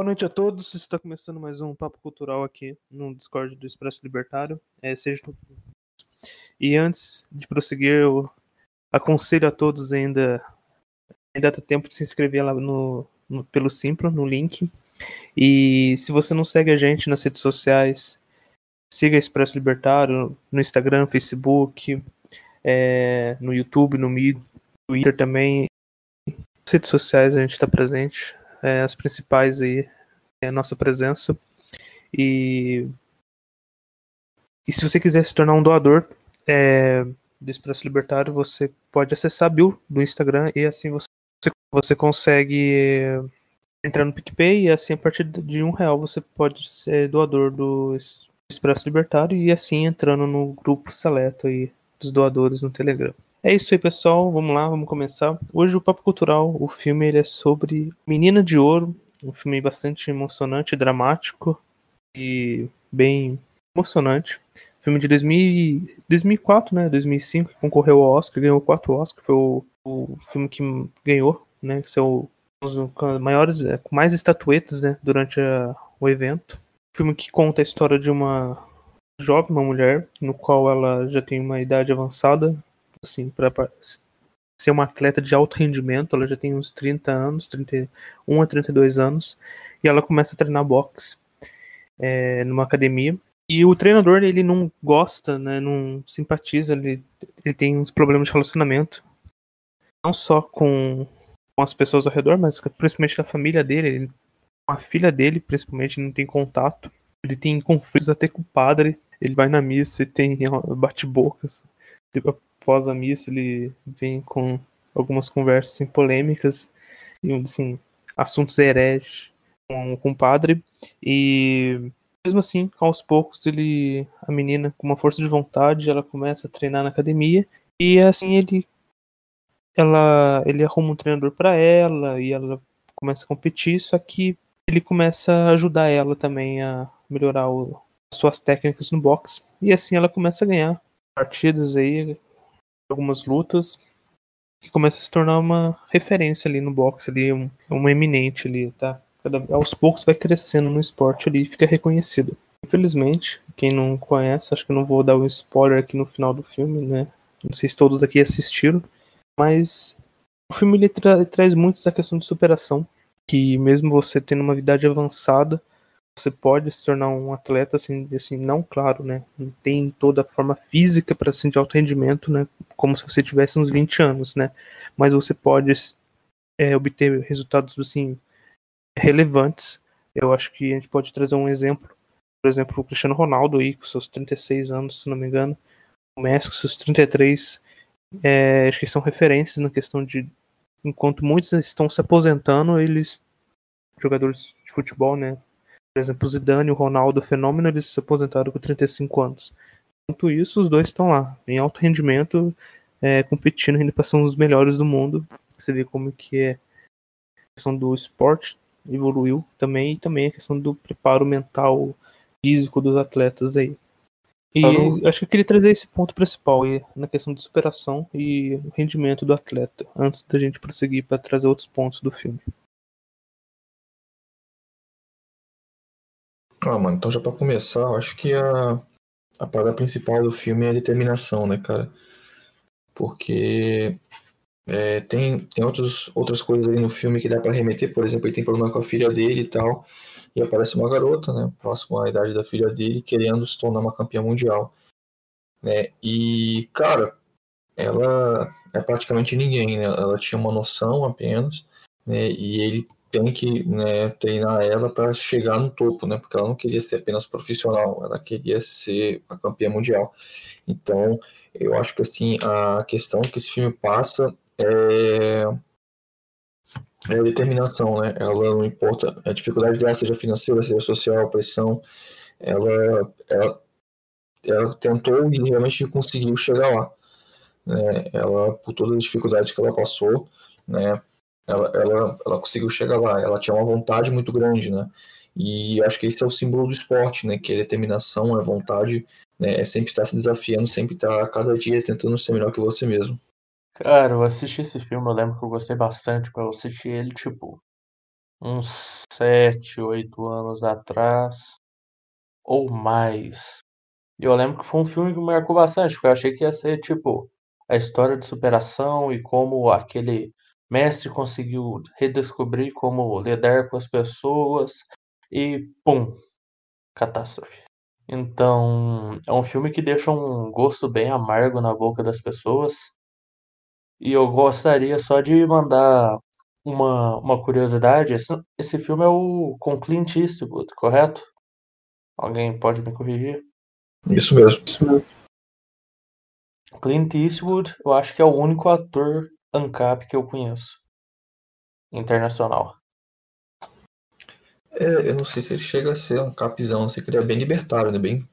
Boa noite a todos. Está começando mais um papo cultural aqui no Discord do Expresso Libertário. É, seja e antes de prosseguir, eu aconselho a todos ainda ainda dá tempo de se inscrever lá no, no pelo Simplo, no link. E se você não segue a gente nas redes sociais, siga Expresso Libertário no Instagram, Facebook, é, no YouTube, no Twitter também. Redes sociais a gente está presente é, as principais aí é a nossa presença. E, e se você quiser se tornar um doador é, do Expresso Libertário, você pode acessar a bio do Instagram e assim você, você consegue entrar no PicPay e assim a partir de um real você pode ser doador do Expresso Libertário e assim entrando no grupo seleto aí dos doadores no Telegram. É isso aí, pessoal. Vamos lá, vamos começar. Hoje o Papo Cultural, o filme ele é sobre Menina de Ouro, um filme bastante emocionante, dramático e bem emocionante. Filme de 2000, 2004, né? 2005, que concorreu ao Oscar, ganhou quatro Oscars, foi o, o filme que ganhou, né? Que são os maiores, é, com mais estatuetas, né? Durante a, o evento. Filme que conta a história de uma jovem, uma mulher, no qual ela já tem uma idade avançada, assim, para ser uma atleta de alto rendimento, ela já tem uns 30 anos, 31 a 32 anos, e ela começa a treinar boxe é, numa academia. E o treinador, ele não gosta, né, não simpatiza, ele, ele tem uns problemas de relacionamento, não só com, com as pessoas ao redor, mas principalmente com a família dele, ele, com a filha dele, principalmente, não tem contato. Ele tem conflitos até com o padre, ele vai na missa e tem bate-bocas após a missa ele vem com algumas conversas assim, polêmicas e assim, assuntos hereges com, com o padre. E mesmo assim, aos poucos ele a menina com uma força de vontade, ela começa a treinar na academia. E assim ele ela ele arruma um treinador para ela e ela começa a competir, só que ele começa a ajudar ela também a melhorar o, as suas técnicas no boxe. E assim ela começa a ganhar partidas aí algumas lutas e começa a se tornar uma referência ali no boxe, ali, um, uma eminente ali, tá? Cada, aos poucos vai crescendo no esporte ali e fica reconhecido. Infelizmente, quem não conhece, acho que não vou dar um spoiler aqui no final do filme, né? Não sei se todos aqui assistiram, mas o filme ele tra traz muito essa questão de superação, que mesmo você tendo uma idade avançada, você pode se tornar um atleta assim, assim não claro, né? Não tem toda a forma física para assim, de alto rendimento, né? Como se você tivesse uns 20 anos, né? Mas você pode é, obter resultados assim relevantes. Eu acho que a gente pode trazer um exemplo, por exemplo, o Cristiano Ronaldo aí com seus 36 anos, se não me engano, o Messi com seus 33, é, acho que são referências na questão de enquanto muitos estão se aposentando, eles jogadores de futebol, né, por exemplo, o Zidane e o Ronaldo o Fenômeno, eles se aposentaram com 35 anos. Enquanto isso, os dois estão lá, em alto rendimento, é, competindo ainda para ser um dos melhores do mundo. Você vê como que é a questão do esporte evoluiu também, e também a questão do preparo mental, físico dos atletas aí. E uhum. acho que eu queria trazer esse ponto principal aí, na questão de superação e rendimento do atleta, antes da gente prosseguir para trazer outros pontos do filme. Ah, mano, então já pra começar, eu acho que a, a parada principal do filme é a determinação, né, cara? Porque é, tem, tem outros, outras coisas ali no filme que dá para remeter, por exemplo, ele tem problema com a filha dele e tal, e aparece uma garota, né, próxima à idade da filha dele, querendo se tornar uma campeã mundial. Né? E, cara, ela é praticamente ninguém, né? Ela tinha uma noção apenas, né? E ele tem que né, treinar ela para chegar no topo, né? Porque ela não queria ser apenas profissional, ela queria ser a campeã mundial. Então, eu acho que assim a questão que esse filme passa é, é a determinação, né? Ela não importa a dificuldade dela, seja financeira, seja social, pressão, ela, ela, ela tentou e realmente conseguiu chegar lá. Né? Ela, por todas as dificuldades que ela passou, né? Ela, ela, ela conseguiu chegar lá. Ela tinha uma vontade muito grande, né? E acho que esse é o símbolo do esporte, né? Que é determinação, é vontade, né? É sempre estar se desafiando, sempre estar cada dia tentando ser melhor que você mesmo. Cara, eu assisti esse filme, eu lembro que eu gostei bastante, eu assisti ele, tipo, uns sete, oito anos atrás, ou mais. E eu lembro que foi um filme que me marcou bastante, porque eu achei que ia ser, tipo, a história de superação e como aquele mestre conseguiu redescobrir como lidar com as pessoas e pum, catástrofe. Então, é um filme que deixa um gosto bem amargo na boca das pessoas. E eu gostaria só de mandar uma, uma curiosidade. Esse, esse filme é o com Clint Eastwood, correto? Alguém pode me corrigir? Isso mesmo. Isso mesmo. Clint Eastwood, eu acho que é o único ator ANCAP que eu conheço. Internacional. É, eu não sei se ele chega a ser um capizão, sei que ele é bem libertário, né? Bem.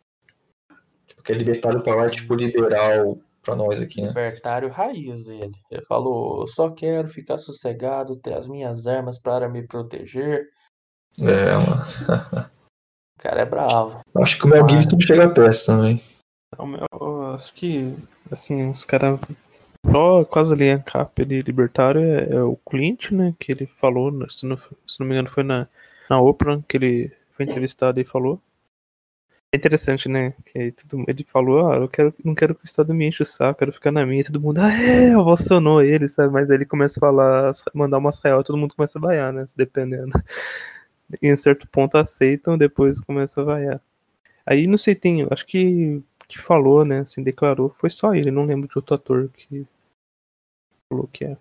Tipo, que é libertário pra lá, tipo, liberal pra nós aqui, né? Libertário raiz, ele. Ele falou: só quero ficar sossegado, ter as minhas armas para me proteger. É, mano. o cara é bravo. Acho que o Mel Gibson chega perto também. Eu acho que, assim, os caras. Só quase ali a capa ele libertário é, é, o Clint, né? Que ele falou, se não, se não me engano, foi na, na Oprah que ele foi entrevistado e falou. É interessante, né? Que tudo, ele falou, ah, eu quero, não quero que o Estado me enche o saco, quero ficar na minha. E todo mundo, ah, é, ovacionou ele, sabe? Mas aí ele começa a falar, mandar umas real, todo mundo começa a vaiar, né? Dependendo. E em certo ponto aceitam, depois começa a vaiar. Aí não sei, tem, acho que que falou, né, assim, declarou, foi só ele, não lembro de outro ator que falou que é.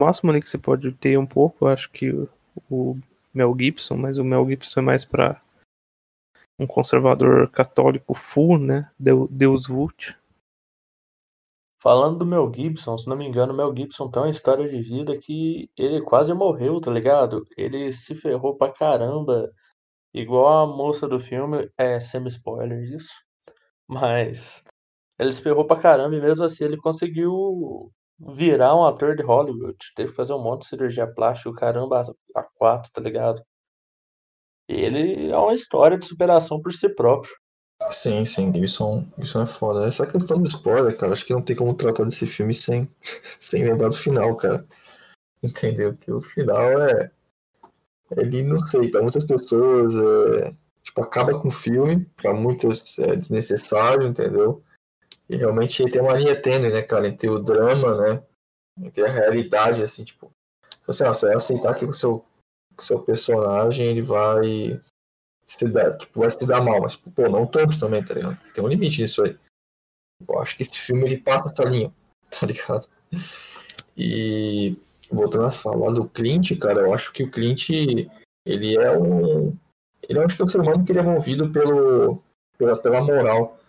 O máximo ali que você pode ter um pouco, acho que o Mel Gibson, mas o Mel Gibson é mais para um conservador católico full, né, Deus Vult. Falando do Mel Gibson, se não me engano, o Mel Gibson tem uma história de vida que ele quase morreu, tá ligado? Ele se ferrou pra caramba Igual a moça do filme, é semi-spoiler isso, mas ele se pra caramba e mesmo assim ele conseguiu virar um ator de Hollywood. Teve que fazer um monte de cirurgia plástica, caramba, a quatro, tá ligado? Ele é uma história de superação por si próprio. Sim, sim, Gibson, Gibson é foda. Essa questão do spoiler, cara, acho que não tem como tratar desse filme sem, sem lembrar do final, cara. Entendeu? Porque o final é ele, não sei, para muitas pessoas é, tipo, acaba com o filme, para muitas é desnecessário, entendeu? E realmente tem uma linha tênue, né, cara, entre o drama, né, entre a realidade, assim, tipo, você, você vai aceitar que o seu, o seu personagem, ele vai se dar, tipo, vai se dar mal, mas, pô, não tanto também, tá ligado? Tem um limite nisso aí. Eu acho que esse filme, ele passa essa linha, tá ligado? E voltando a falar do Clint, cara, eu acho que o Clint, ele é um. Ele é, é um ser humano que ele é movido pelo, pela, pela moral,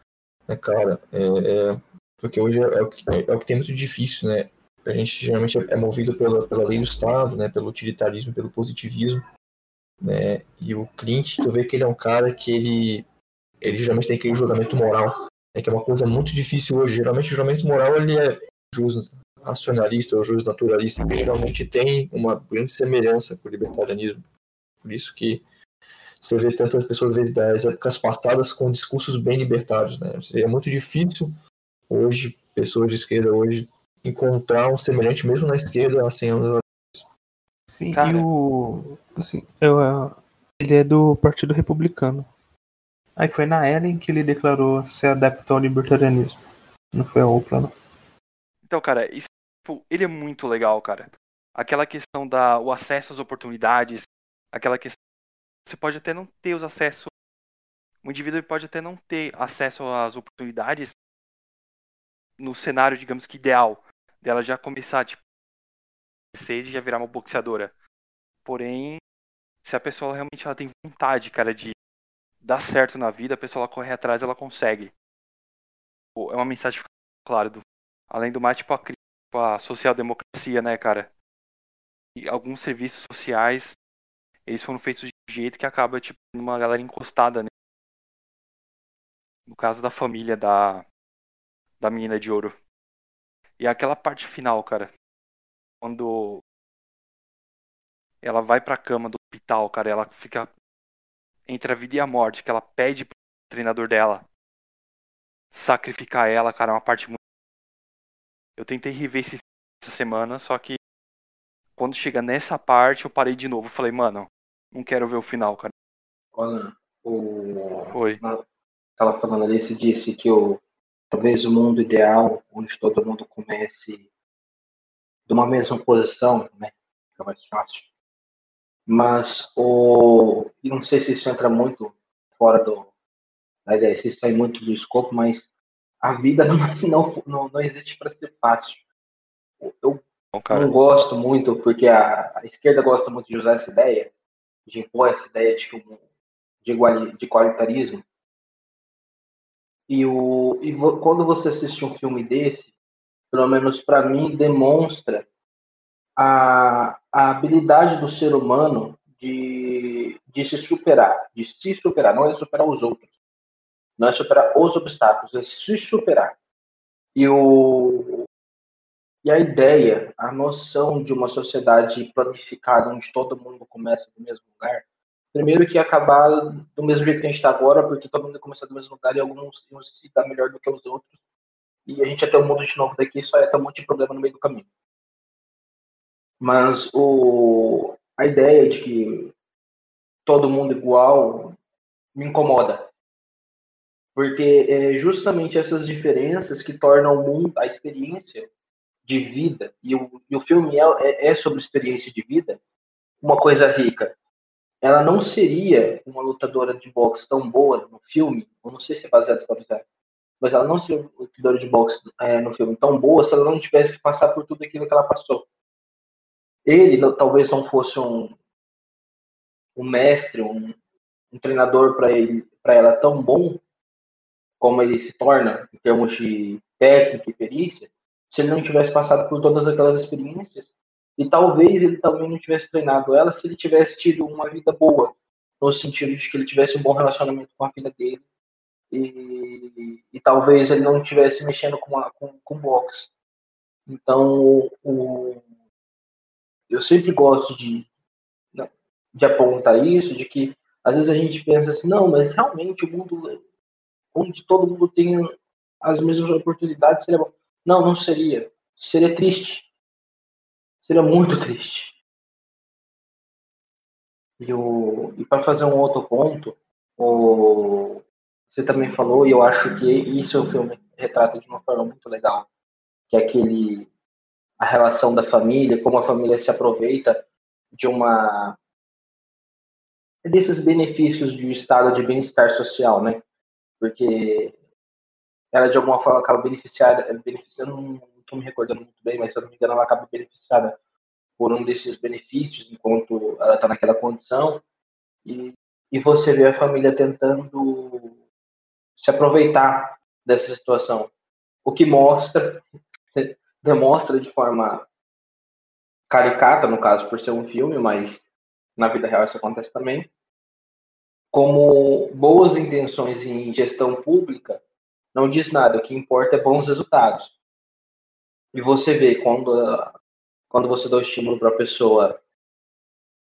né, cara? É, é, porque hoje é, é, o que, é o que tem muito difícil, né? A gente geralmente é movido pela, pela lei do Estado, né? Pelo utilitarismo, pelo positivismo, né? E o Clint, tu vê que ele é um cara que ele, ele geralmente tem aquele julgamento moral, né? que é uma coisa muito difícil hoje. Geralmente o julgamento moral ele é justo, racionalista ou justo naturalista, que geralmente tem uma grande semelhança com o libertarianismo. Por isso que você vê tantas pessoas das épocas passadas com discursos bem libertários. Né? Seria muito difícil hoje, pessoas de esquerda hoje, encontrar um semelhante mesmo na esquerda há 100 anos atrás. Sim, Cara. e o. Assim, eu, ele é do Partido Republicano. Aí foi na Ellen que ele declarou ser adepto ao libertarianismo. Não foi a Oprah, não. Então, cara, isso, tipo, ele é muito legal, cara. Aquela questão da o acesso às oportunidades, aquela questão você pode até não ter os acessos o indivíduo pode até não ter acesso às oportunidades no cenário, digamos que ideal, dela já começar tipo 16 e já virar uma boxeadora. Porém, se a pessoa realmente ela tem vontade, cara, de dar certo na vida, a pessoa ela corre atrás, ela consegue. É uma mensagem clara do Além do mais, tipo, a, tipo, a social-democracia, né, cara? E alguns serviços sociais, eles foram feitos jeito que acaba, tipo, numa galera encostada, né? No caso da família da, da menina de ouro. E aquela parte final, cara. Quando ela vai pra cama do hospital, cara, ela fica entre a vida e a morte, que ela pede pro treinador dela sacrificar ela, cara, é uma parte muito eu tentei rever esse essa semana, só que quando chega nessa parte, eu parei de novo. Falei, mano, não quero ver o final, cara. Olha, o... Oi. Aquela falando ali, se disse que o, talvez o mundo ideal, onde todo mundo comece de uma mesma posição, né? Fica mais fácil. Mas o. E não sei se isso entra muito fora do. Aliás, se isso sai muito do escopo, mas a vida não, não, não, não existe para ser fácil. Eu Bom, não gosto muito, porque a, a, esquerda gosta muito de usar essa ideia, de impor essa ideia de, de, igual, de igualitarismo. E, o, e quando você assiste um filme desse, pelo menos para mim, demonstra a, a habilidade do ser humano de, de se superar, de se superar, não é superar os outros, não é superar os obstáculos, é se superar. E, o, e a ideia, a noção de uma sociedade planificada, onde todo mundo começa do mesmo lugar, primeiro que acabar do mesmo jeito que a gente está agora, porque todo mundo começa do mesmo lugar e alguns iam se dar melhor do que os outros, e a gente ter um mundo de novo daqui, só ia ter um monte de problema no meio do caminho. Mas o, a ideia de que todo mundo igual me incomoda. Porque é justamente essas diferenças que tornam o mundo, a experiência de vida, e o, e o filme é, é, é sobre experiência de vida, uma coisa rica. Ela não seria uma lutadora de boxe tão boa no filme, eu não sei se é baseado em história mas ela não seria uma lutadora de boxe é, no filme tão boa se ela não tivesse que passar por tudo aquilo que ela passou ele talvez não fosse um, um mestre, um, um treinador para ele, para ela tão bom como ele se torna em termos de técnica e perícia, se ele não tivesse passado por todas aquelas experiências e talvez ele também não tivesse treinado ela se ele tivesse tido uma vida boa, no sentido de que ele tivesse um bom relacionamento com a filha dele e, e talvez ele não estivesse mexendo com, a, com, com boxe. Então, o, eu sempre gosto de, de apontar isso, de que às vezes a gente pensa assim, não, mas realmente o mundo onde todo mundo tem as mesmas oportunidades bom. Não, não seria. Seria triste. Seria muito triste. E, o, e para fazer um outro ponto, o, você também falou, e eu acho que isso o filme retrata de uma forma muito legal, que é aquele a relação da família, como a família se aproveita de uma desses benefícios do estado de bem-estar social, né? Porque ela de alguma forma acaba beneficiada, beneficiando, não estou me recordando muito bem, mas se eu não me engano ela acaba beneficiada por um desses benefícios enquanto ela está naquela condição. E, e você vê a família tentando se aproveitar dessa situação, o que mostra demonstra de forma caricata, no caso, por ser um filme, mas na vida real isso acontece também, como boas intenções em gestão pública não diz nada, o que importa é bons resultados. E você vê quando, quando você dá o estímulo para a pessoa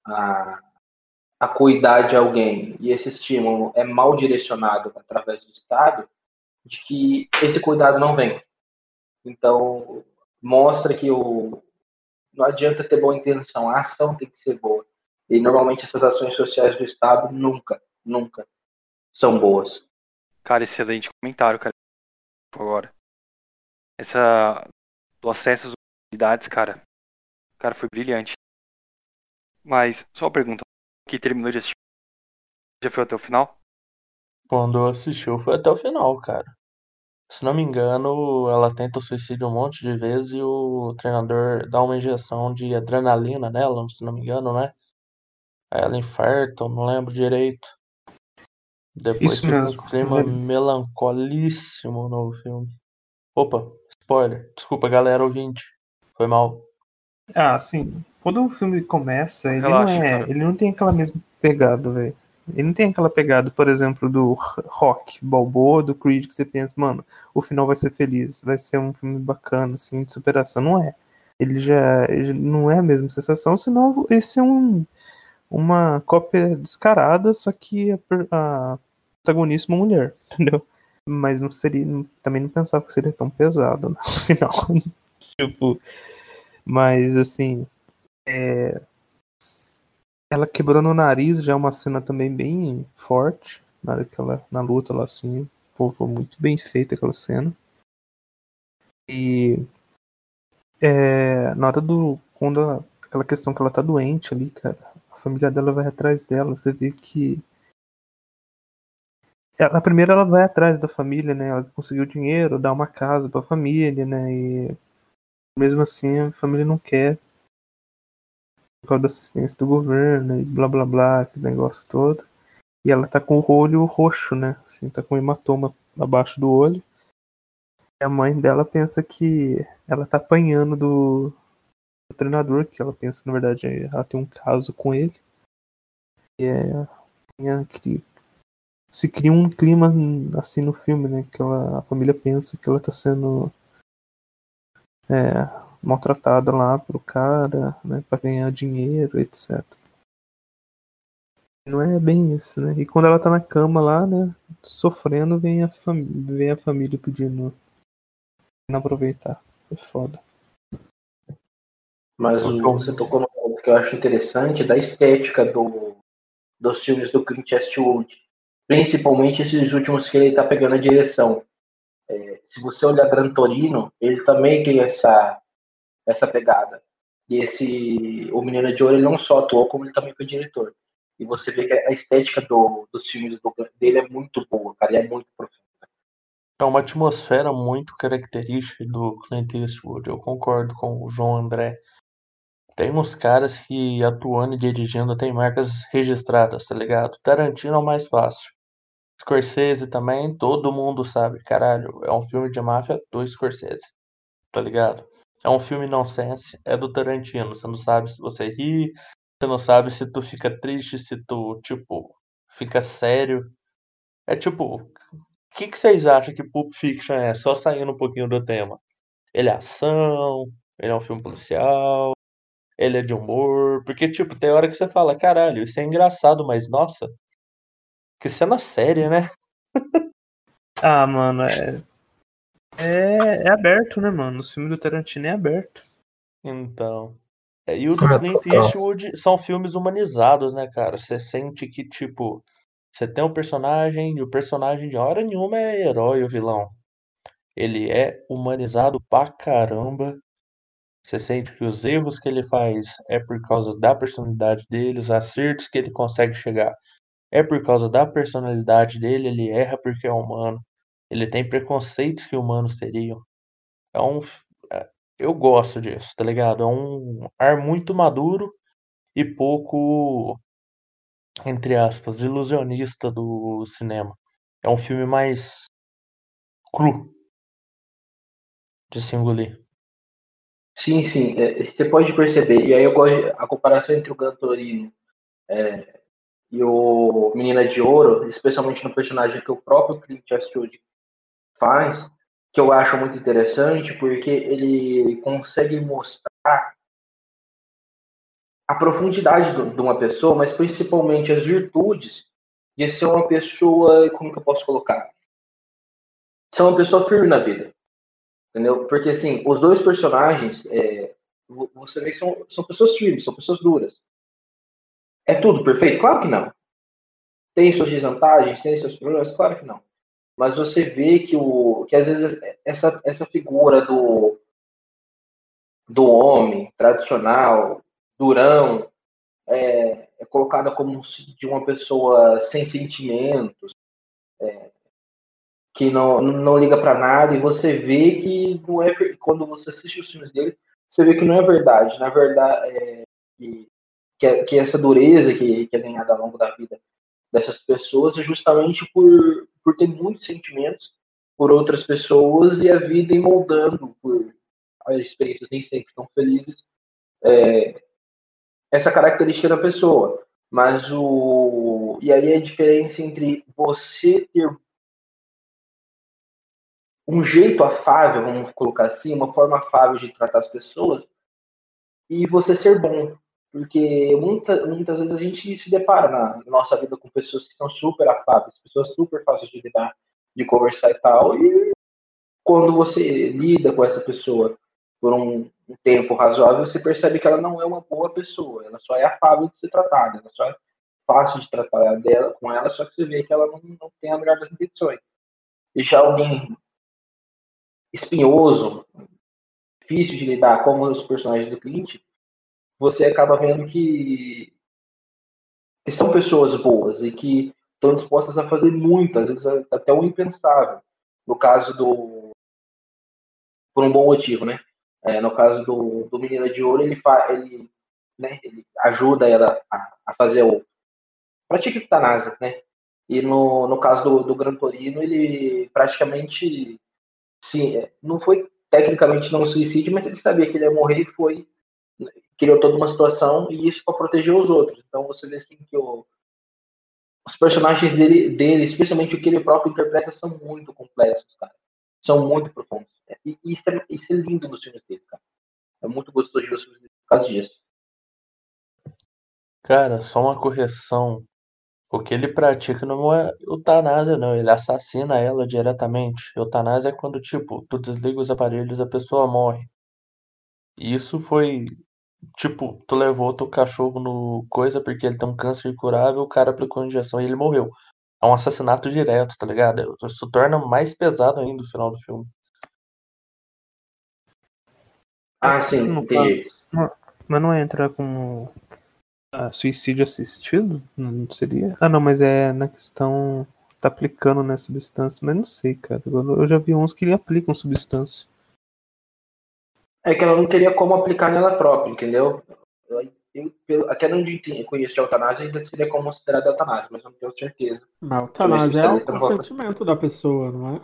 a, a cuidar de alguém e esse estímulo é mal direcionado através do Estado, de que esse cuidado não vem. Então, mostra que o, não adianta ter boa intenção, a ação tem que ser boa. E normalmente essas ações sociais do Estado nunca, nunca são boas. Cara, excelente comentário, cara. Agora. Essa do acesso às oportunidades, cara. Cara, foi brilhante. Mas, só uma pergunta. Que terminou de assistir? Já foi até o final? Quando eu assisti, foi até o final, cara. Se não me engano, ela tenta o suicídio um monte de vezes e o treinador dá uma injeção de adrenalina nela, se não me engano, né? Aí ela infarta, eu não lembro direito. Depois Isso fica mesmo. um clima melancolíssimo no filme. Opa, spoiler. Desculpa, galera ouvinte. Foi mal. Ah, sim. Quando o filme começa, ele Relaxa, não é. cara. Ele não tem aquela mesma pegada, velho. Ele não tem aquela pegada, por exemplo, do Rock Balboa, do Creed, que você pensa, mano, o final vai ser feliz, vai ser um filme bacana, assim, de superação. Não é. Ele já, ele não é a mesma sensação, senão esse é um, uma cópia descarada, só que a, a protagonista é uma mulher, entendeu? Mas não seria, também não pensava que seria tão pesado no final. tipo, mas assim, É, ela quebrando o nariz já é uma cena também bem forte. Na, hora que ela, na luta lá assim. Pô, foi muito bem feita aquela cena. E é, na hora do. Quando ela, aquela questão que ela tá doente ali, cara, a família dela vai atrás dela, você vê que. Ela, primeira ela vai atrás da família, né? Ela conseguiu dinheiro, dá uma casa pra família, né? E mesmo assim a família não quer. Por causa da assistência do governo e blá blá blá, aquele negócio todo. E ela tá com o olho roxo, né? Assim, tá com hematoma abaixo do olho a mãe dela pensa que ela tá apanhando do, do, treinador, que ela pensa, na verdade, ela tem um caso com ele. E é, tem se cria um clima assim no filme, né? Que ela, a família pensa que ela tá sendo é, maltratada lá pro cara, né? Pra ganhar dinheiro, etc. Não é bem isso, né? E quando ela tá na cama lá, né? Sofrendo, vem a, fam vem a família pedindo não aproveitar. É foda. Mas o, você tocou no ponto que eu acho interessante da estética do, dos filmes do Clint Eastwood. Principalmente esses últimos que ele está pegando a direção. É, se você olhar Gran Torino, ele também tem essa, essa pegada. E esse O Menino de Ouro ele não só atuou, como ele também foi diretor. E você vê que a estética do, dos filmes do, dele é muito boa, cara, é muito profunda. É uma atmosfera muito característica do Clint Eastwood. Eu concordo com o João André. Tem uns caras que atuando e dirigindo tem marcas registradas, tá ligado? Tarantino é o mais fácil. Scorsese também, todo mundo sabe. Caralho, é um filme de máfia do Scorsese, tá ligado? É um filme nonsense, é do Tarantino. Você não sabe se você ri, você não sabe se tu fica triste, se tu, tipo, fica sério. É tipo, o que, que vocês acham que Pulp Fiction é? Só saindo um pouquinho do tema. Ele é ação, ele é um filme policial, ele é de humor. Porque, tipo, tem hora que você fala, caralho, isso é engraçado, mas nossa, que cena séria, né? ah, mano, é... é. É aberto, né, mano? Os filmes do Tarantino é aberto. Então. É, e o do Clint Eastwood são filmes humanizados, né, cara? Você sente que, tipo, você tem um personagem e o personagem de hora nenhuma é herói ou vilão. Ele é humanizado pra caramba. Você sente que os erros que ele faz é por causa da personalidade dele, os acertos que ele consegue chegar é por causa da personalidade dele, ele erra porque é humano. Ele tem preconceitos que humanos teriam. É um é, eu gosto disso, tá ligado? É um ar muito maduro e pouco entre aspas, ilusionista do cinema. É um filme mais cru de se engolir. Sim, sim, é, você pode perceber. E aí eu gosto a comparação entre o Gantorino é, e o Menina de Ouro, especialmente no personagem que o próprio Clint Eastwood faz, que eu acho muito interessante, porque ele consegue mostrar a profundidade de uma pessoa, mas principalmente as virtudes de ser uma pessoa, como que eu posso colocar? Ser uma pessoa firme na vida. Entendeu? Porque, assim, os dois personagens, é, você vê que são, são pessoas firmes, são pessoas duras. É tudo perfeito? Claro que não. Tem suas desvantagens, tem seus problemas? Claro que não. Mas você vê que, o, que às vezes essa, essa figura do, do homem tradicional, durão, é, é colocada como de uma pessoa sem sentimentos, é, que não, não liga para nada, e você vê que não é, quando você assiste os filmes dele, você vê que não é verdade. Na verdade, é, que, que, essa dureza que, que é ganhada ao longo da vida dessas pessoas é justamente por, por ter muitos sentimentos por outras pessoas e a vida ir moldando por as experiências nem sempre tão felizes é, essa característica da pessoa. Mas o. E aí a diferença entre você ter um jeito afável, vamos colocar assim, uma forma afável de tratar as pessoas, e você ser bom. Porque muita, muitas vezes a gente se depara na nossa vida com pessoas que são super afáveis, pessoas super fáceis de lidar, de conversar e tal, e quando você lida com essa pessoa por um, tempo razoável, você percebe que ela não é uma boa pessoa, ela só é afável de ser tratada, ela só é fácil de tratar dela, com ela, só que você vê que ela não, não tem a melhor das intenções. E já alguém espinhoso, difícil de lidar, como os personagens do Clint, você acaba vendo que, que são pessoas boas e que estão dispostas a fazer muito, às vezes até o impensável. No caso do. Por um bom motivo, né? É, no caso do, do Menina de Ouro, ele, fa, ele, né, ele ajuda ela a, a fazer o. pratica eutanásia, né? E no, no caso do, do Gran Torino, ele praticamente. Sim, é, não foi tecnicamente não suicídio, mas ele sabia que ele ia morrer e foi. Criou toda uma situação e isso para proteger os outros. Então você vê assim que o, os personagens dele, dele, especialmente o que ele próprio interpreta, são muito complexos, cara. São muito profundos. E isso é, isso é lindo nos filmes dele, cara. É muito gostoso de ver os filmes dele por causa disso. Cara, só uma correção. O que ele pratica não é eutanásia, não. Ele assassina ela diretamente. Eutanásia é quando, tipo, tu desliga os aparelhos e a pessoa morre. Isso foi Tipo, tu levou teu cachorro no coisa porque ele tem um câncer incurável, o cara aplicou a injeção e ele morreu. É um assassinato direto, tá ligado? Isso torna mais pesado ainda o final do filme. Ah, sim, entendi. Mas não entra com ah, suicídio assistido? Não seria? Ah, não, mas é na questão. Tá aplicando né, substância, mas não sei, cara. Eu já vi uns que ele aplicam substância. É que ela não teria como aplicar nela própria, entendeu? Eu, eu, até onde conheço de eutanásia, ainda seria considerada eutanásia, mas não tenho certeza. Mas eutanásia é o consentimento da pessoa, não é?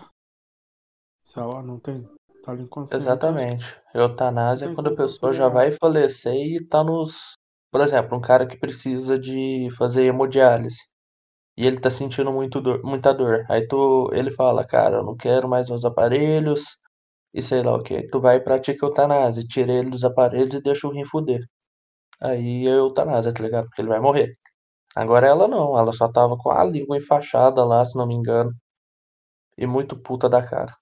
Se ela não tem. Tá. Exatamente. Eutanásia é quando a pessoa já vai falecer e tá nos. Por exemplo, um cara que precisa de fazer hemodiálise. E ele tá sentindo muito dor, muita dor. Aí tu, ele fala, cara, eu não quero mais os aparelhos, e sei lá o que. Tu vai e pratica eutanásia, tira ele dos aparelhos e deixa o rim fuder. Aí é eutanásia, tá ligado? Porque ele vai morrer. Agora ela não, ela só tava com a língua enfaixada lá, se não me engano. E muito puta da cara.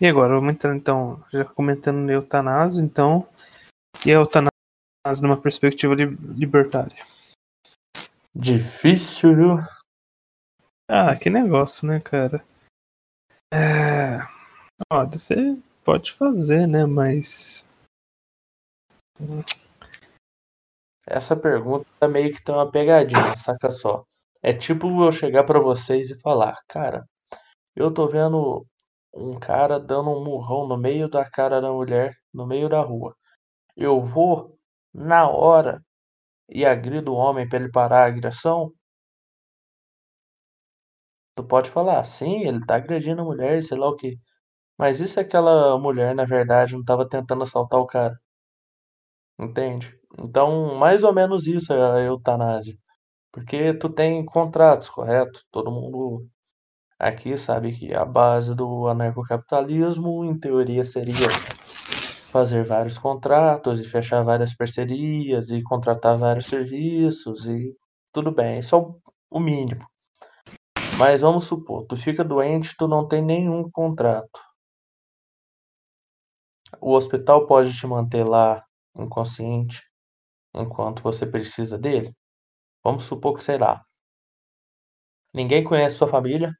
E agora, vamos entrar então, já comentando no eutanásia, então, e a eutanásia numa perspectiva li libertária. Difícil, viu? Ah, que negócio, né, cara? É... Ó, você pode fazer, né, mas... Essa pergunta meio que tem uma pegadinha, saca só. É tipo eu chegar para vocês e falar, cara, eu tô vendo um cara dando um murrão no meio da cara da mulher, no meio da rua. Eu vou na hora e agrido o homem para ele parar a agressão? Tu pode falar, sim, ele tá agredindo a mulher, sei lá o que. Mas e se aquela mulher, na verdade, não tava tentando assaltar o cara? Entende? Então, mais ou menos isso é a eutanásia. Porque tu tem contratos, correto? Todo mundo Aqui sabe que a base do anarcocapitalismo, em teoria, seria fazer vários contratos e fechar várias parcerias e contratar vários serviços e tudo bem, isso é o mínimo. Mas vamos supor, tu fica doente, tu não tem nenhum contrato. O hospital pode te manter lá inconsciente enquanto você precisa dele? Vamos supor que, sei lá, ninguém conhece sua família,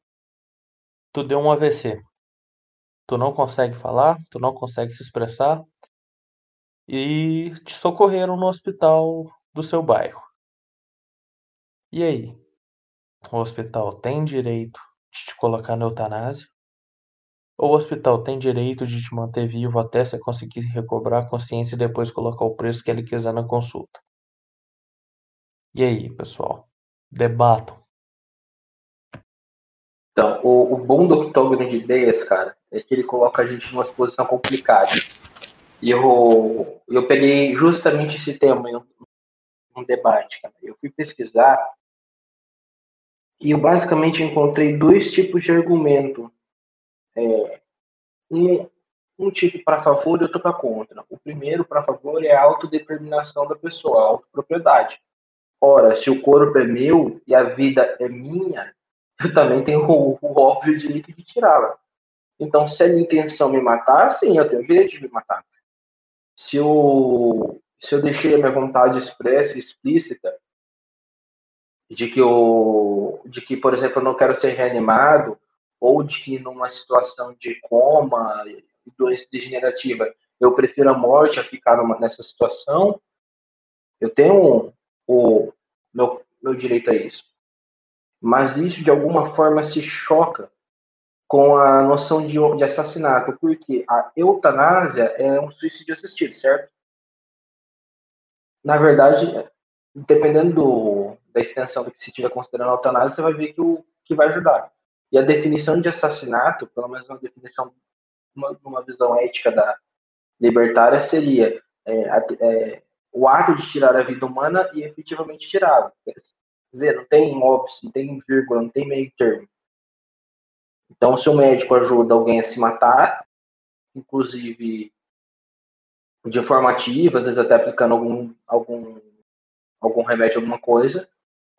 tu deu um AVC. Tu não consegue falar, tu não consegue se expressar e te socorreram no hospital do seu bairro. E aí? O hospital tem direito de te colocar na eutanásia? Ou o hospital tem direito de te manter vivo até você conseguir recobrar a consciência e depois colocar o preço que ele quiser na consulta? E aí, pessoal? Debatam. Então, o, o bom do octógono de ideias, cara, é que ele coloca a gente numa posição complicada. E eu, eu peguei justamente esse tema em um, debate, cara. Eu fui pesquisar e eu basicamente encontrei dois tipos de argumento. É, um, um tipo para favor e outro para contra. O primeiro para favor é a autodeterminação da pessoa, a autopropriedade. Ora, se o corpo é meu e a vida é minha, também tenho o, o óbvio direito de tirá-la. Então, se a minha intenção me matar, sim, eu tenho o direito de me matar. Se eu, se eu deixei a minha vontade expressa explícita de que, eu, de que, por exemplo, eu não quero ser reanimado, ou de que numa situação de coma, doença degenerativa, eu prefiro a morte a ficar numa, nessa situação, eu tenho o meu, meu direito a isso. Mas isso, de alguma forma, se choca com a noção de, de assassinato, porque a eutanásia é um suicídio assistido, certo? Na verdade, dependendo do, da extensão que se estiver considerando a eutanásia, você vai ver que, o, que vai ajudar. E a definição de assassinato, pelo menos uma definição, uma, uma visão ética da libertária, seria é, é, o ato de tirar a vida humana e efetivamente tirá-la. Vê, não tem óbice, não tem vírgula, não tem meio termo. Então, se o médico ajuda alguém a se matar, inclusive de forma ativa, às vezes até aplicando algum, algum, algum remédio, alguma coisa,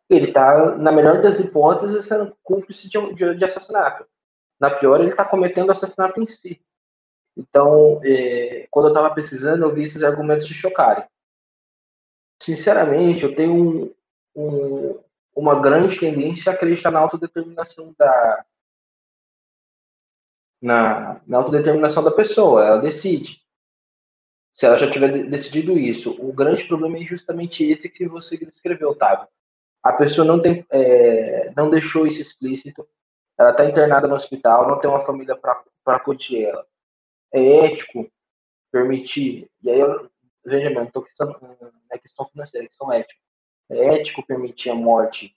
ele está, na melhor das hipóteses, sendo cúmplice de, de, de assassinato. Na pior, ele está cometendo assassinato em si. Então, é, quando eu estava pesquisando, eu vi esses argumentos se chocarem. Sinceramente, eu tenho um, um, uma grande tendência a acreditar na autodeterminação da, na, na autodeterminação da pessoa, ela decide. Se ela já tiver decidido isso, o grande problema é justamente esse que você descreveu, Otávio. A pessoa não tem, é, não deixou isso explícito, ela está internada no hospital, não tem uma família para acudir ela. É ético permitir, e aí eu, veja não estou questão, não é questão financeira, é questão ética. Ético permitir a morte,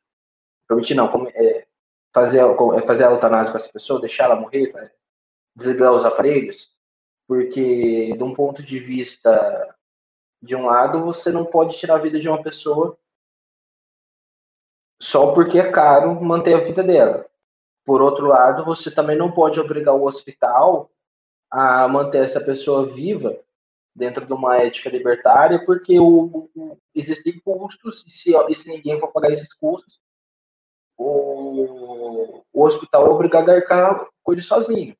permitir não, é, fazer, é fazer a eutanásia com essa pessoa, deixar ela morrer, desligar os aparelhos, porque de um ponto de vista de um lado, você não pode tirar a vida de uma pessoa só porque é caro manter a vida dela. Por outro lado, você também não pode obrigar o hospital a manter essa pessoa viva dentro de uma ética libertária, porque o, o, existem custos, e se, e se ninguém for pagar esses custos, o, o hospital é obrigado a arcar com ele sozinho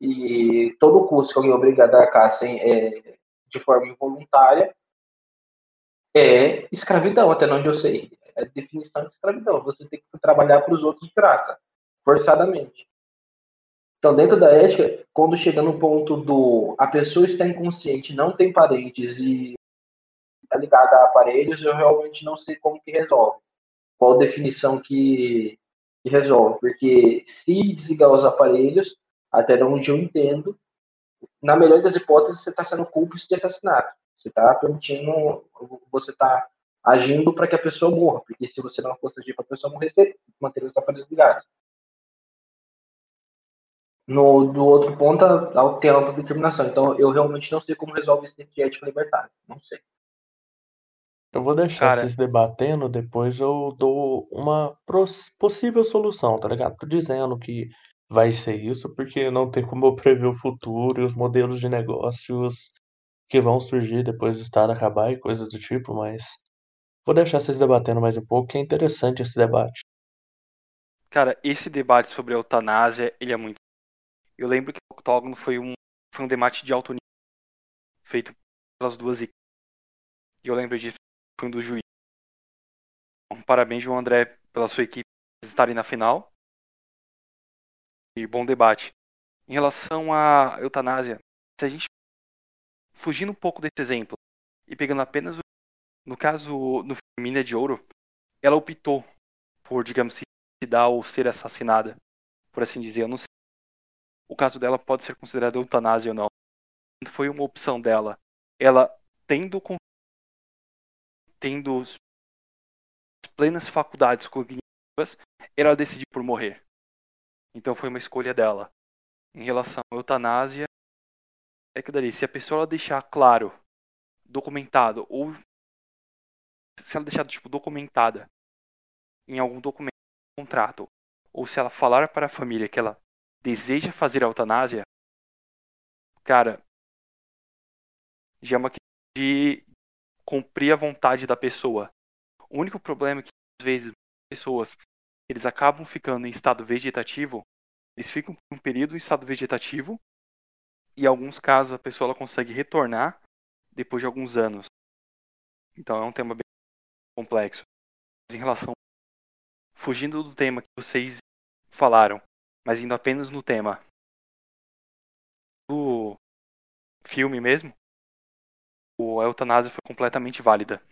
e todo custo que alguém é obrigado a arcar sem, é, de forma involuntária é escravidão, até onde eu sei. É definição de escravidão. Você tem que trabalhar para os outros de graça, forçadamente. Então, dentro da ética, quando chega no ponto do a pessoa está inconsciente, não tem parentes e está ligada a aparelhos, eu realmente não sei como que resolve. Qual definição que, que resolve? Porque se desligar os aparelhos, até onde eu entendo, na melhor das hipóteses, você está sendo cúmplice de assassinato. Você está permitindo, você está agindo para que a pessoa morra, porque se você não fosse agir para a pessoa morrer, você manteria os aparelhos ligados. No, do outro ponto, tem a autodeterminação. Então, eu realmente não sei como resolve esse tipo de ética libertária. Não sei. Eu vou deixar Cara, vocês debatendo, depois eu dou uma possível solução, tá ligado? Tô dizendo que vai ser isso, porque não tem como eu prever o futuro e os modelos de negócios que vão surgir depois do Estado acabar e coisas do tipo, mas vou deixar vocês debatendo mais um pouco, que é interessante esse debate. Cara, esse debate sobre a eutanásia, ele é muito. Eu lembro que o octógono foi um, foi um debate de alto nível, feito pelas duas equipes. E eu lembro disso, foi um do juiz. parabéns, João André, pela sua equipe estarem na final e bom debate. Em relação à eutanásia, se a gente fugindo um pouco desse exemplo e pegando apenas o, no caso no Mina de Ouro, ela optou por, digamos, se dar ou ser assassinada, por assim dizer. Eu não. O caso dela pode ser considerado eutanásia ou não. Foi uma opção dela. Ela tendo tendo plenas faculdades cognitivas, ela decidiu por morrer. Então foi uma escolha dela. Em relação à eutanásia, é que dali, se a pessoa deixar claro, documentado, ou se ela deixar tipo documentada em algum documento, contrato, ou se ela falar para a família que ela deseja fazer a eutanásia, cara, já é uma questão de cumprir a vontade da pessoa. O único problema é que às vezes pessoas eles acabam ficando em estado vegetativo, eles ficam por um período em estado vegetativo e em alguns casos a pessoa ela consegue retornar depois de alguns anos. Então é um tema bem complexo. Mas em relação fugindo do tema que vocês falaram, mas indo apenas no tema do filme mesmo, a eutanásia foi completamente válida.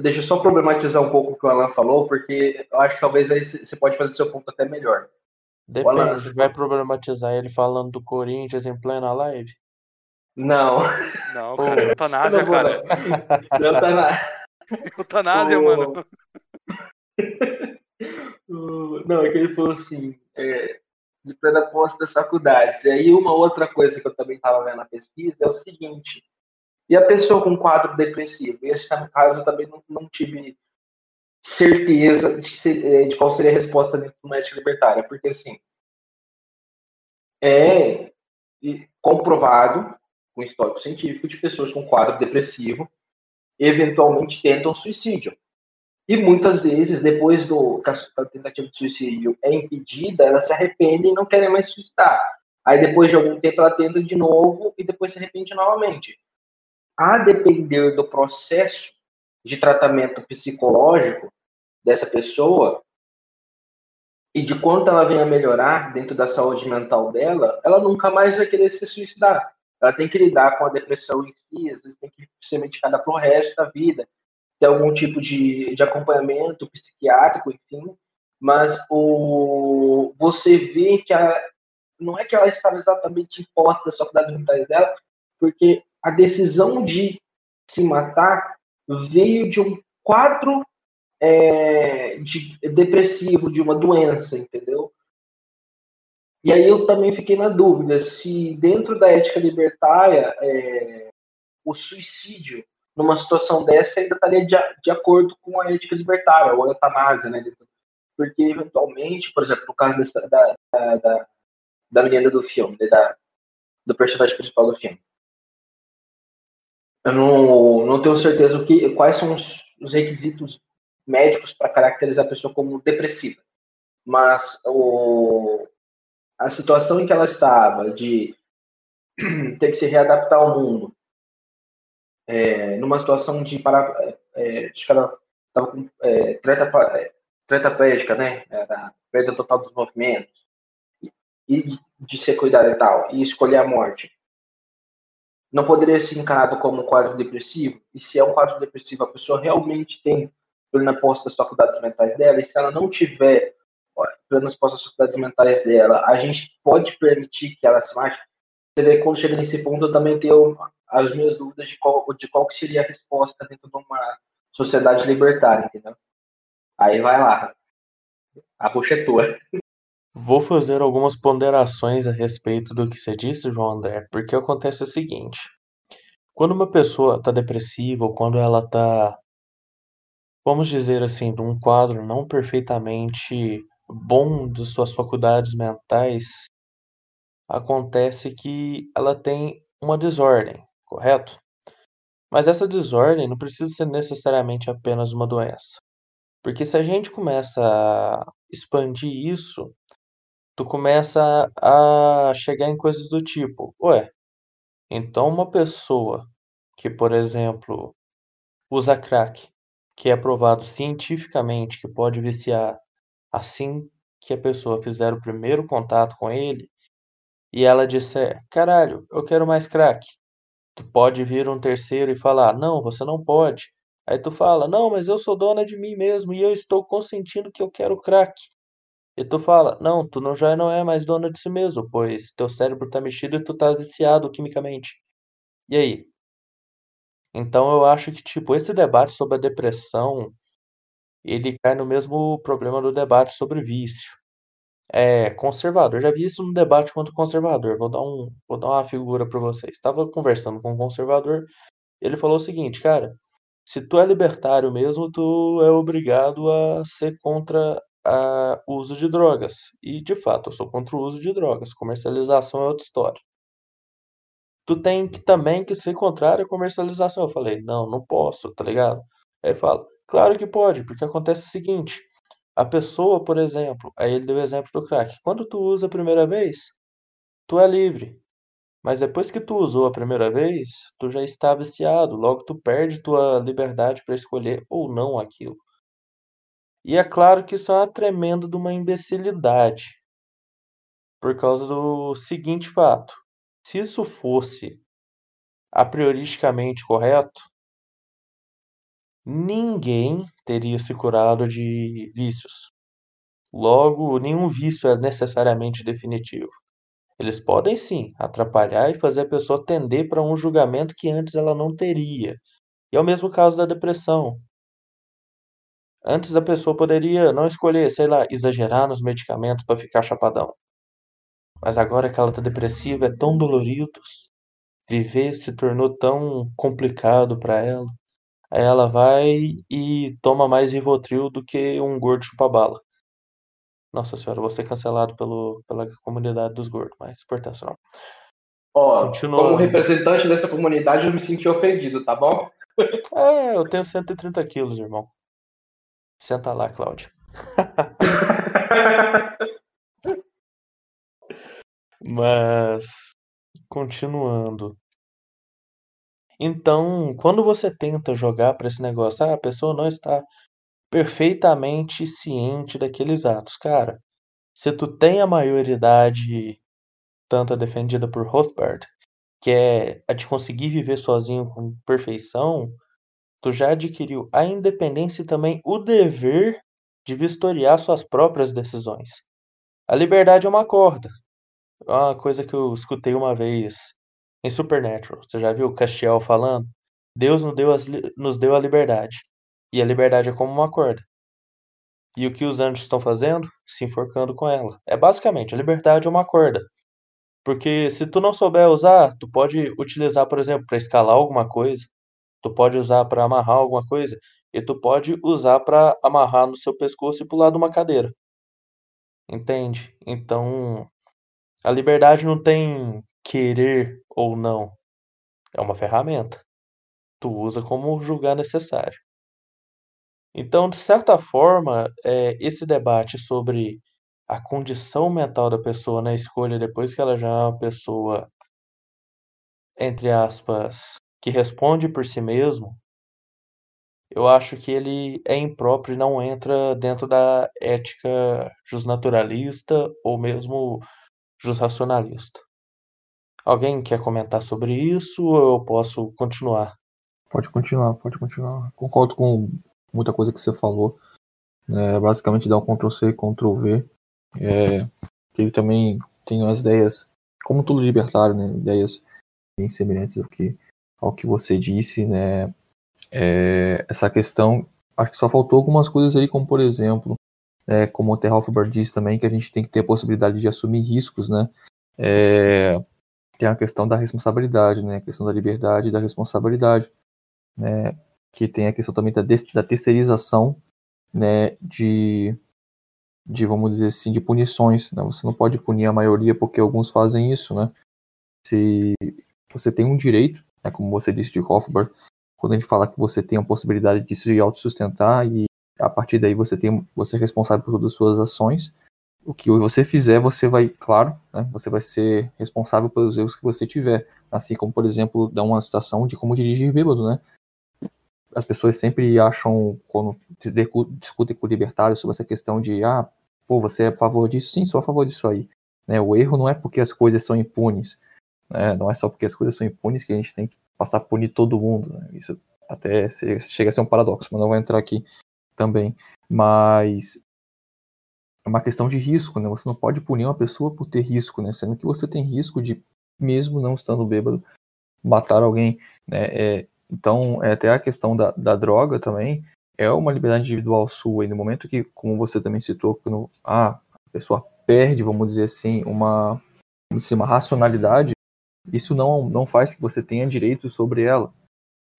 Deixa eu só problematizar um pouco o que o Alan falou, porque eu acho que talvez aí você pode fazer seu ponto até melhor. Depende, Alan, vai problematizar ele falando do Corinthians em plena live? Não. Não, cara, eutanásia, cara. Eutanásia. Eutanásia, mano. Não, é que ele falou assim, é, de plena posse das faculdades. E aí uma outra coisa que eu também estava vendo na pesquisa é o seguinte, e a pessoa com quadro depressivo? Esse caso eu também não, não tive certeza de, é, de, qual seria a resposta dentro do médico libertário, porque assim, é comprovado com histórico científico de pessoas com quadro depressivo eventualmente tentam suicídio. E muitas vezes, depois do que a tentativa de suicídio é impedida, elas se arrependem e não querem mais suicidar. Aí depois de algum tempo ela tenta de novo e depois se arrepende novamente. A depender do processo de tratamento psicológico dessa pessoa e de quanto ela venha melhorar dentro da saúde mental dela, ela nunca mais vai querer se suicidar. Ela tem que lidar com a depressão em si, às vezes tem que ser medicada para o resto da vida ter algum tipo de, de acompanhamento psiquiátrico, enfim, mas o, você vê que a, não é que ela estava exatamente imposta das faculdades mentais dela, porque a decisão de se matar veio de um quadro é, de, depressivo, de uma doença, entendeu? E aí eu também fiquei na dúvida se dentro da ética libertária é, o suicídio numa situação dessa, ainda estaria de, de acordo com a ética libertária, ou a eutanásia, né? Porque, eventualmente, por exemplo, no caso dessa, da, da, da, da menina do filme, né, da, do personagem principal do filme, eu não, não tenho certeza o que, quais são os, os requisitos médicos para caracterizar a pessoa como depressiva. Mas o, a situação em que ela estava, de ter que se readaptar ao mundo, é, numa situação de para, é, acho que ela estava com é, tetraplégica, né? Era perda total dos movimentos e de ser cuidado e tal, e escolher a morte. Não poderia ser encarado como um quadro depressivo? E se é um quadro depressivo, a pessoa realmente tem plena posse das faculdades mentais dela, e se ela não tiver plenas posse das faculdades mentais dela, a gente pode permitir que ela se mate? Você vê, quando chega nesse ponto, eu também tenho as minhas dúvidas de qual, de qual seria a resposta dentro de uma sociedade libertária, entendeu? Aí vai lá. A bucha é tua. Vou fazer algumas ponderações a respeito do que você disse, João André, porque acontece o seguinte: quando uma pessoa está depressiva ou quando ela está, vamos dizer assim, num quadro não perfeitamente bom de suas faculdades mentais, acontece que ela tem uma desordem correto? Mas essa desordem não precisa ser necessariamente apenas uma doença. Porque se a gente começa a expandir isso, tu começa a chegar em coisas do tipo, ué, então uma pessoa que, por exemplo, usa crack, que é provado cientificamente que pode viciar assim que a pessoa fizer o primeiro contato com ele, e ela disser, caralho, eu quero mais crack tu pode vir um terceiro e falar: "Não, você não pode". Aí tu fala: "Não, mas eu sou dona de mim mesmo e eu estou consentindo que eu quero crack". E tu fala: "Não, tu não já não é mais dona de si mesmo, pois teu cérebro tá mexido e tu tá viciado quimicamente". E aí? Então eu acho que, tipo, esse debate sobre a depressão, ele cai no mesmo problema do debate sobre vício. É conservador. Já vi isso no debate contra o conservador. Vou dar, um, vou dar uma figura para vocês. Estava conversando com um conservador, ele falou o seguinte, cara, se tu é libertário mesmo, tu é obrigado a ser contra o uso de drogas. E, de fato, eu sou contra o uso de drogas. Comercialização é outra história. Tu tem que também que ser contrário à comercialização. Eu falei, não, não posso, tá ligado? Aí fala, claro que pode, porque acontece o seguinte, a pessoa, por exemplo, aí ele deu o exemplo do crack. Quando tu usa a primeira vez, tu é livre. Mas depois que tu usou a primeira vez, tu já está viciado, logo tu perde tua liberdade para escolher ou não aquilo. E é claro que isso é uma tremenda de uma imbecilidade. Por causa do seguinte fato: se isso fosse a prioristicamente correto, ninguém teria se curado de vícios. Logo, nenhum vício é necessariamente definitivo. Eles podem sim atrapalhar e fazer a pessoa tender para um julgamento que antes ela não teria. E é o mesmo caso da depressão. Antes a pessoa poderia não escolher, sei lá, exagerar nos medicamentos para ficar chapadão. Mas agora que ela está depressiva, é tão dolorido. Viver se tornou tão complicado para ela. Aí ela vai e toma mais Rivotril do que um gordo chupa-bala. Nossa senhora, vou ser cancelado pelo, pela comunidade dos gordos, mas importância não. Ó, Continua... como representante dessa comunidade, eu me senti ofendido, tá bom? É, eu tenho 130 quilos, irmão. Senta lá, Cláudio. Mas, continuando. Então, quando você tenta jogar para esse negócio, ah, a pessoa não está perfeitamente ciente daqueles atos. Cara, se tu tem a maioridade, tanto a defendida por Rothbard, que é a de conseguir viver sozinho com perfeição, tu já adquiriu a independência e também o dever de vistoriar suas próprias decisões. A liberdade é uma corda. É uma coisa que eu escutei uma vez em Supernatural. Você já viu o Castiel falando? Deus nos deu, as, nos deu a liberdade. E a liberdade é como uma corda. E o que os anjos estão fazendo? Se enforcando com ela. É basicamente, a liberdade é uma corda. Porque se tu não souber usar, tu pode utilizar, por exemplo, para escalar alguma coisa, tu pode usar para amarrar alguma coisa, e tu pode usar para amarrar no seu pescoço e pular de uma cadeira. Entende? Então, a liberdade não tem querer ou não. É uma ferramenta. Tu usa como julgar necessário. Então, de certa forma, é, esse debate sobre a condição mental da pessoa na escolha depois que ela já é uma pessoa, entre aspas, que responde por si mesmo, eu acho que ele é impróprio e não entra dentro da ética justnaturalista ou mesmo justracionalista. Alguém quer comentar sobre isso ou eu posso continuar? Pode continuar, pode continuar. Concordo com muita coisa que você falou. É, basicamente dá um Ctrl-C, Ctrl-V. É, ele também tem as ideias, como tudo libertário, né, ideias bem semelhantes ao que, ao que você disse, né, é, essa questão, acho que só faltou algumas coisas ali, como por exemplo, é, como o Terralfberg disse também, que a gente tem que ter a possibilidade de assumir riscos, né, é, tem a questão da responsabilidade, né, a questão da liberdade e da responsabilidade, né, que tem a questão também da, da terceirização, né, de, de, vamos dizer assim, de punições, né, você não pode punir a maioria porque alguns fazem isso, né, se você tem um direito, né, como você disse de Hofbauer, quando a gente fala que você tem a possibilidade de se autossustentar e a partir daí você tem você é responsável por todas as suas ações, o que você fizer, você vai, claro, né, você vai ser responsável pelos erros que você tiver. Assim como, por exemplo, dá uma citação de como dirigir bêbado, né? As pessoas sempre acham, quando discutem com libertários sobre essa questão de, ah, pô, você é a favor disso? Sim, sou a favor disso aí. Né? O erro não é porque as coisas são impunes, né? não é só porque as coisas são impunes que a gente tem que passar a punir todo mundo. Né? Isso até chega a ser um paradoxo, mas não vou entrar aqui também. Mas é uma questão de risco, né? Você não pode punir uma pessoa por ter risco, né? Sendo que você tem risco de, mesmo não estando bêbado, matar alguém, né? É, então, é até a questão da, da droga também é uma liberdade individual sua. E no momento que, como você também citou, quando ah, a pessoa perde, vamos dizer assim, uma, assim, uma racionalidade, isso não, não faz que você tenha direito sobre ela,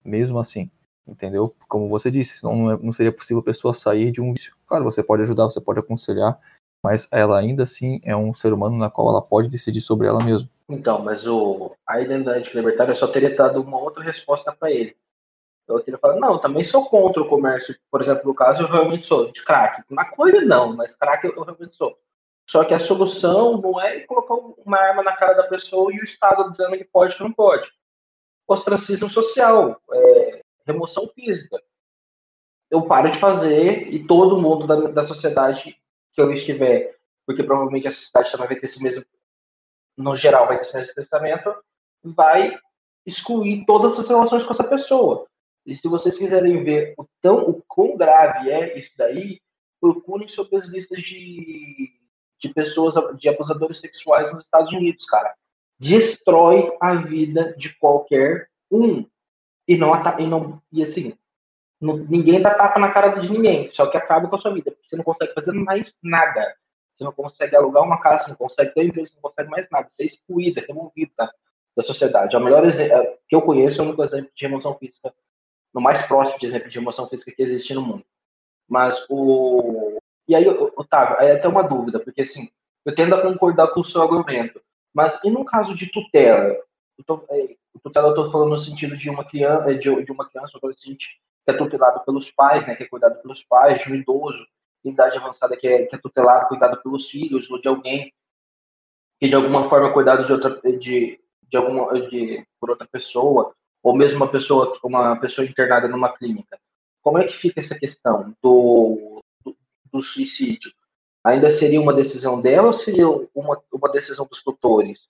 mesmo assim, entendeu? Como você disse, não, é, não seria possível a pessoa sair de um vício. Claro, você pode ajudar, você pode aconselhar, mas ela ainda assim é um ser humano na qual ela pode decidir sobre ela mesma. Então, mas o, a identidade libertária só teria dado uma outra resposta para ele. Então, eu teria falado, não, também sou contra o comércio. Por exemplo, no caso, eu realmente sou de crack. Maconha não, mas crack eu realmente sou. Só que a solução não é colocar uma arma na cara da pessoa e o Estado dizendo que pode que não pode. Ostracismo social, é, remoção física. Eu paro de fazer e todo mundo da, da sociedade que eu estiver, porque provavelmente a sociedade também vai ter esse mesmo no geral, vai ter esse pensamento, vai excluir todas as relações com essa pessoa. E se vocês quiserem ver o, tão, o quão grave é isso daí, procurem sobre as listas de, de pessoas, de abusadores sexuais nos Estados Unidos, cara. Destrói a vida de qualquer um. E não, e, não, e assim, não, ninguém dá tapa na cara de ninguém, só que acaba com a sua vida. Você não consegue fazer mais nada. Você não consegue alugar uma casa, você não consegue ter emprego, você não consegue mais nada. Você é excluída, removida da sociedade. É o melhor exemplo é, que eu conheço é o único exemplo de remoção física, no mais próximo de exemplo de remoção física que existe no mundo. Mas o. E aí, Otávio, aí é até uma dúvida, porque assim, eu tendo a concordar com o seu argumento, mas e no caso de tutela? Eu tô, é, tutela eu falando no sentido de uma criança, de, de uma criança, adolescente que é tutelado pelos pais, né, que é cuidado pelos pais, de um idoso em idade avançada que é, que é tutelado, cuidado pelos filhos, ou de alguém que de alguma forma é cuidado de outra, de, de alguma, de, por outra pessoa, ou mesmo uma pessoa, uma pessoa internada numa clínica. Como é que fica essa questão do, do, do suicídio? Ainda seria uma decisão dela ou seria uma, uma decisão dos tutores?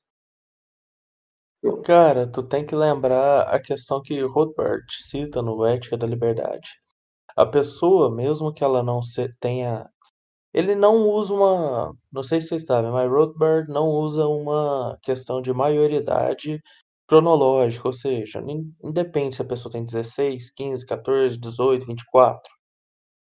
Cara, tu tem que lembrar a questão que Rothbard cita no Ética da Liberdade. A pessoa, mesmo que ela não se- tenha. Ele não usa uma. Não sei se vocês sabem, mas Rothbard não usa uma questão de maioridade cronológica, ou seja, independe se a pessoa tem 16, 15, 14, 18, 24.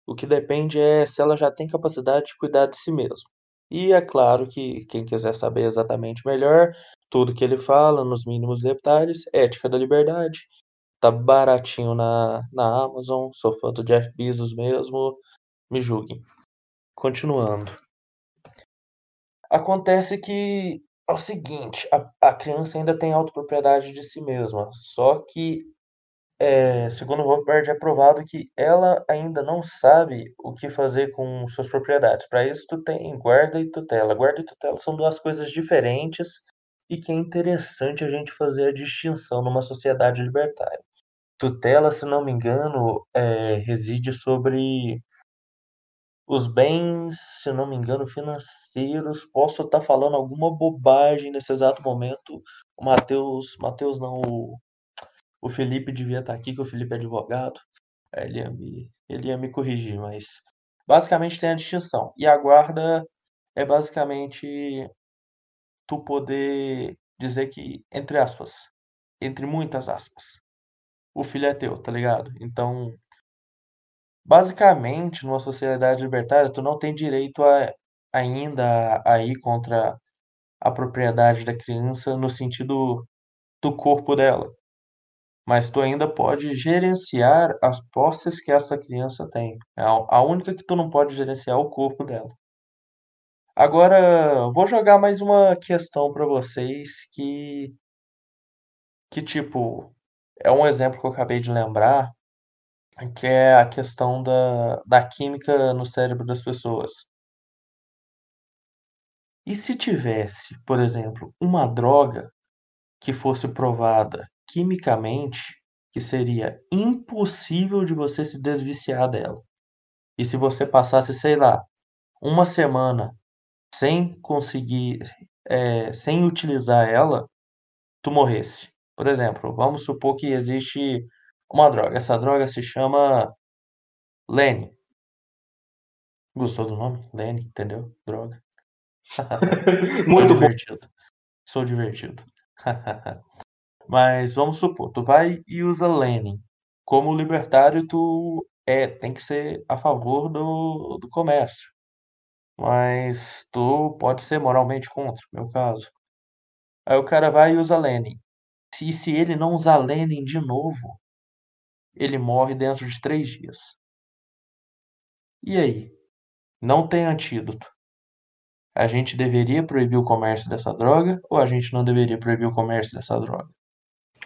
O que depende é se ela já tem capacidade de cuidar de si mesmo. E é claro que quem quiser saber exatamente melhor, tudo que ele fala, nos mínimos detalhes, Ética da Liberdade. Tá baratinho na, na Amazon, sou fã do Jeff Bezos mesmo, me julguem. Continuando. Acontece que é o seguinte, a, a criança ainda tem autopropriedade de si mesma, só que é, segundo Rothbard, é provado que ela ainda não sabe o que fazer com suas propriedades. Para isso, tu tem guarda e tutela. Guarda e tutela são duas coisas diferentes e que é interessante a gente fazer a distinção numa sociedade libertária. Tutela, se não me engano, é, reside sobre os bens, se não me engano, financeiros. Posso estar falando alguma bobagem nesse exato momento. O Matheus, Matheus não, o o Felipe devia estar aqui, que o Felipe é advogado. Ele ia me, ele ia me corrigir, mas basicamente tem a distinção. E a guarda é basicamente tu poder dizer que, entre aspas, entre muitas aspas, o filho é teu, tá ligado? Então, basicamente, numa sociedade libertária, tu não tem direito a, ainda a ir contra a propriedade da criança no sentido do corpo dela mas tu ainda pode gerenciar as posses que essa criança tem. É a única que tu não pode gerenciar é o corpo dela. Agora, vou jogar mais uma questão para vocês que que tipo é um exemplo que eu acabei de lembrar, que é a questão da, da química no cérebro das pessoas. E se tivesse, por exemplo, uma droga que fosse provada quimicamente que seria impossível de você se desviciar dela. E se você passasse, sei lá, uma semana sem conseguir, é, sem utilizar ela, tu morresse. Por exemplo, vamos supor que existe uma droga. Essa droga se chama Lenny. Gostou do nome? Lenny, entendeu? Droga. Muito divertido. Sou divertido. Mas vamos supor, tu vai e usa Lenin. Como libertário, tu é, tem que ser a favor do, do comércio. Mas tu pode ser moralmente contra, meu caso. Aí o cara vai e usa Lenin. Se, se ele não usar Lenin de novo, ele morre dentro de três dias. E aí? Não tem antídoto. A gente deveria proibir o comércio dessa droga ou a gente não deveria proibir o comércio dessa droga?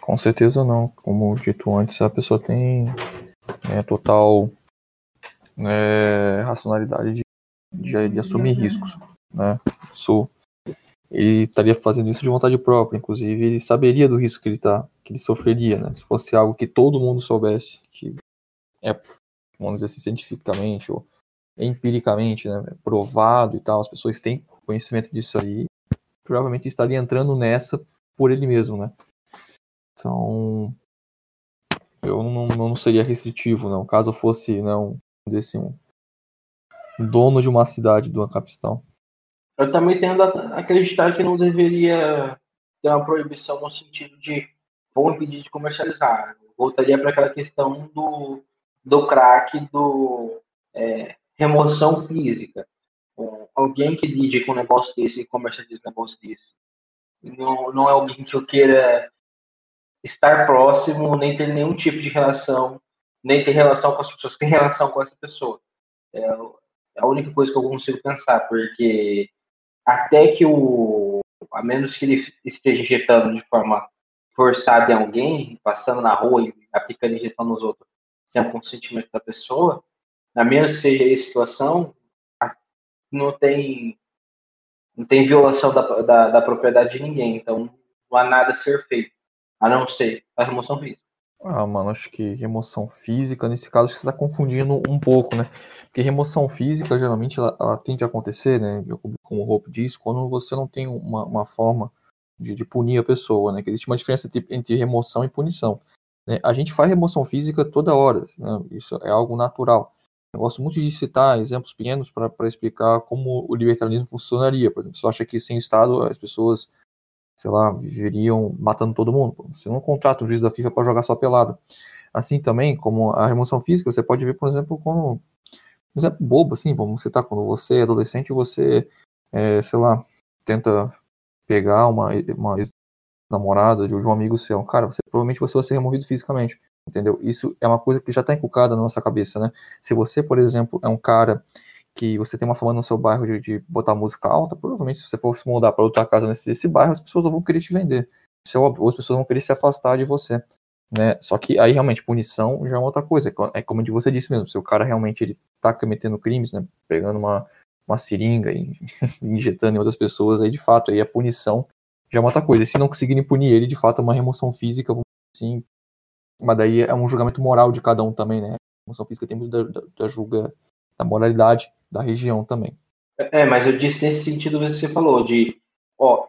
Com certeza não. Como dito antes, a pessoa tem é, total é, racionalidade de, de, de, assumir riscos. Né? Isso, ele estaria fazendo isso de vontade própria, inclusive ele saberia do risco que ele, tá, que ele sofreria, né? se fosse algo que todo mundo soubesse, que é, vamos dizer assim, cientificamente ou empiricamente né, provado e tal, as pessoas têm conhecimento disso aí, provavelmente estaria entrando nessa por ele mesmo, né? Então, eu não, não seria restritivo, não. Caso fosse, não, desse um dono de uma cidade, de uma capital. Eu também tendo a acreditar que não deveria ter uma proibição no sentido de vou impedir de comercializar. Voltaria para aquela questão do, do crack, do é, remoção física. Alguém que lide com um negócio desse e comercializa um negócio desse. Não, não é alguém que eu queira estar próximo, nem ter nenhum tipo de relação, nem ter relação com as pessoas que têm relação com essa pessoa. É, a única coisa que eu consigo pensar, porque até que o. A menos que ele esteja injetando de forma forçada em alguém, passando na rua e aplicando injeção nos outros sem o consentimento da pessoa, na mesma que seja a situação, não tem, não tem violação da, da, da propriedade de ninguém, então não há nada a ser feito, a não ser a remoção física. Ah, mano, acho que remoção física, nesse caso, você está confundindo um pouco, né? Porque remoção física, geralmente, ela, ela tende a acontecer, né? Como o Hope diz, quando você não tem uma, uma forma de, de, punir a pessoa, né? Que existe uma diferença entre, entre remoção e punição. Né? A gente faz remoção física toda hora, né? isso é algo natural. Eu gosto muito de citar exemplos pequenos para explicar como o libertarianismo funcionaria. Por exemplo, você acha que sem Estado as pessoas, sei lá, viveriam matando todo mundo. Você não contrata o juiz da FIFA para jogar sua pelada. Assim também, como a remoção física, você pode ver, por exemplo, como um exemplo bobo, assim, vamos citar, quando você é adolescente, você, é, sei lá, tenta pegar uma, uma namorada de um amigo seu, cara, você provavelmente você vai ser removido fisicamente entendeu? Isso é uma coisa que já está inculcada na nossa cabeça, né? Se você, por exemplo, é um cara que você tem uma fama no seu bairro de, de botar música alta, provavelmente se você for se mudar para outra casa nesse, nesse bairro, as pessoas não vão querer te vender. Isso é óbvio, as pessoas vão querer se afastar de você. Né? Só que aí realmente punição já é outra coisa. É como você disse mesmo, se o cara realmente ele tá cometendo crimes, né? Pegando uma, uma seringa e injetando em outras pessoas, aí de fato aí a punição já é outra coisa. E se não conseguirem punir ele, de fato é uma remoção física, assim, mas daí é um julgamento moral de cada um também, né? A emoção física tem muito da, da, da julga da moralidade da região também. É, mas eu disse nesse sentido que você falou, de ó,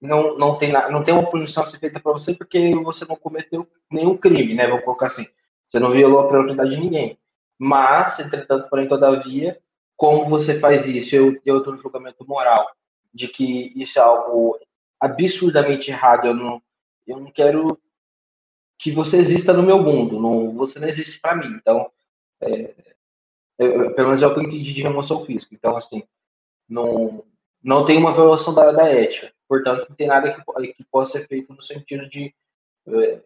não, não, tem, não tem uma punição a ser feita para você porque você não cometeu nenhum crime, né? Vou colocar assim. Você não violou a propriedade de ninguém. Mas, entretanto, porém, todavia, como você faz isso, eu tenho outro julgamento moral de que isso é algo absurdamente errado, eu não, eu não quero que você exista no meu mundo, não, você não existe para mim. Então, é, é, pelo menos é o que eu entendi de remoção física. Então, assim, não, não tem uma violação da, da ética. Portanto, não tem nada que, que possa ser feito no sentido de é,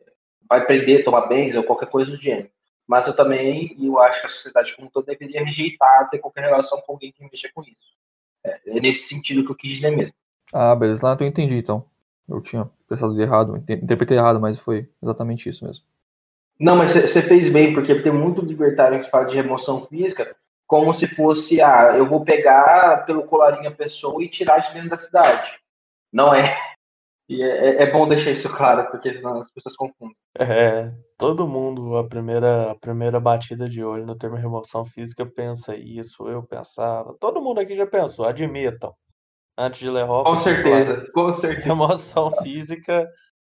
vai prender, tomar bens ou qualquer coisa do gênero. Mas eu também, eu acho que a sociedade como todo deveria rejeitar ter qualquer relação com alguém que mexa com isso. É, é nesse sentido que eu quis dizer mesmo. Ah, beleza. Lá eu entendi, então. Eu tinha pensado de errado, interpretei errado, mas foi exatamente isso mesmo. Não, mas você fez bem, porque tem muito libertário que fala de remoção física como se fosse, ah, eu vou pegar pelo colarinho a pessoa e tirar de dentro da cidade. Não é. E é, é, é bom deixar isso claro, porque senão as pessoas confundem. É, todo mundo, a primeira, a primeira batida de olho no termo remoção física pensa isso, eu pensava. Todo mundo aqui já pensou, admitam antes de ler Com certeza, com certeza. Emoção física,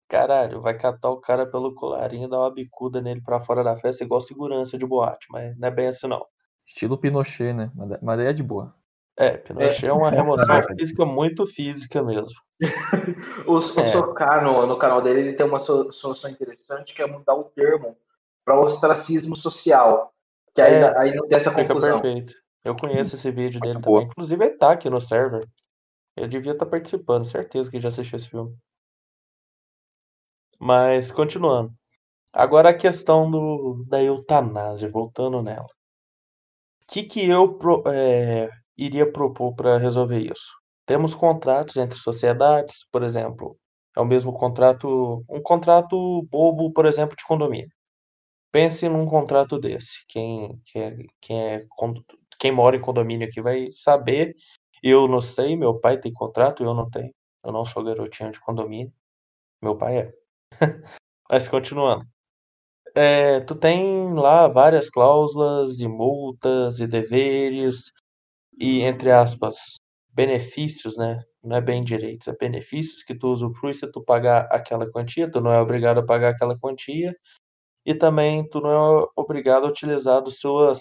caralho, vai catar o cara pelo colarinho, dar uma bicuda nele pra fora da festa, igual segurança de boate, mas não é bem assim não. Estilo Pinochet, né? Mas daí é de boa. É, Pinochet é, é uma remoção física muito física mesmo. o é. Socar no, no canal dele, ele tem uma solução interessante que é mudar o termo para ostracismo social. Que aí, é, aí não tem essa confusão. Perfeito. Eu conheço esse vídeo dele boa. também. Inclusive, ele tá aqui no server. Ele devia estar participando, certeza que já assistiu esse filme. Mas, continuando. Agora a questão do, da eutanásia, voltando nela. O que, que eu pro- é, iria propor para resolver isso? Temos contratos entre sociedades, por exemplo, é o mesmo contrato, um contrato bobo, por exemplo, de condomínio. Pense num contrato desse. Quem, quem, é, quem, é, quem mora em condomínio aqui vai saber. Eu não sei, meu pai tem contrato, eu não tenho. Eu não sou garotinho de condomínio. Meu pai é. Mas continuando. É, tu tem lá várias cláusulas e multas e deveres e, entre aspas, benefícios, né? Não é bem direitos, é benefícios que tu usufrui se tu pagar aquela quantia, tu não é obrigado a pagar aquela quantia e também tu não é obrigado a utilizar dos suas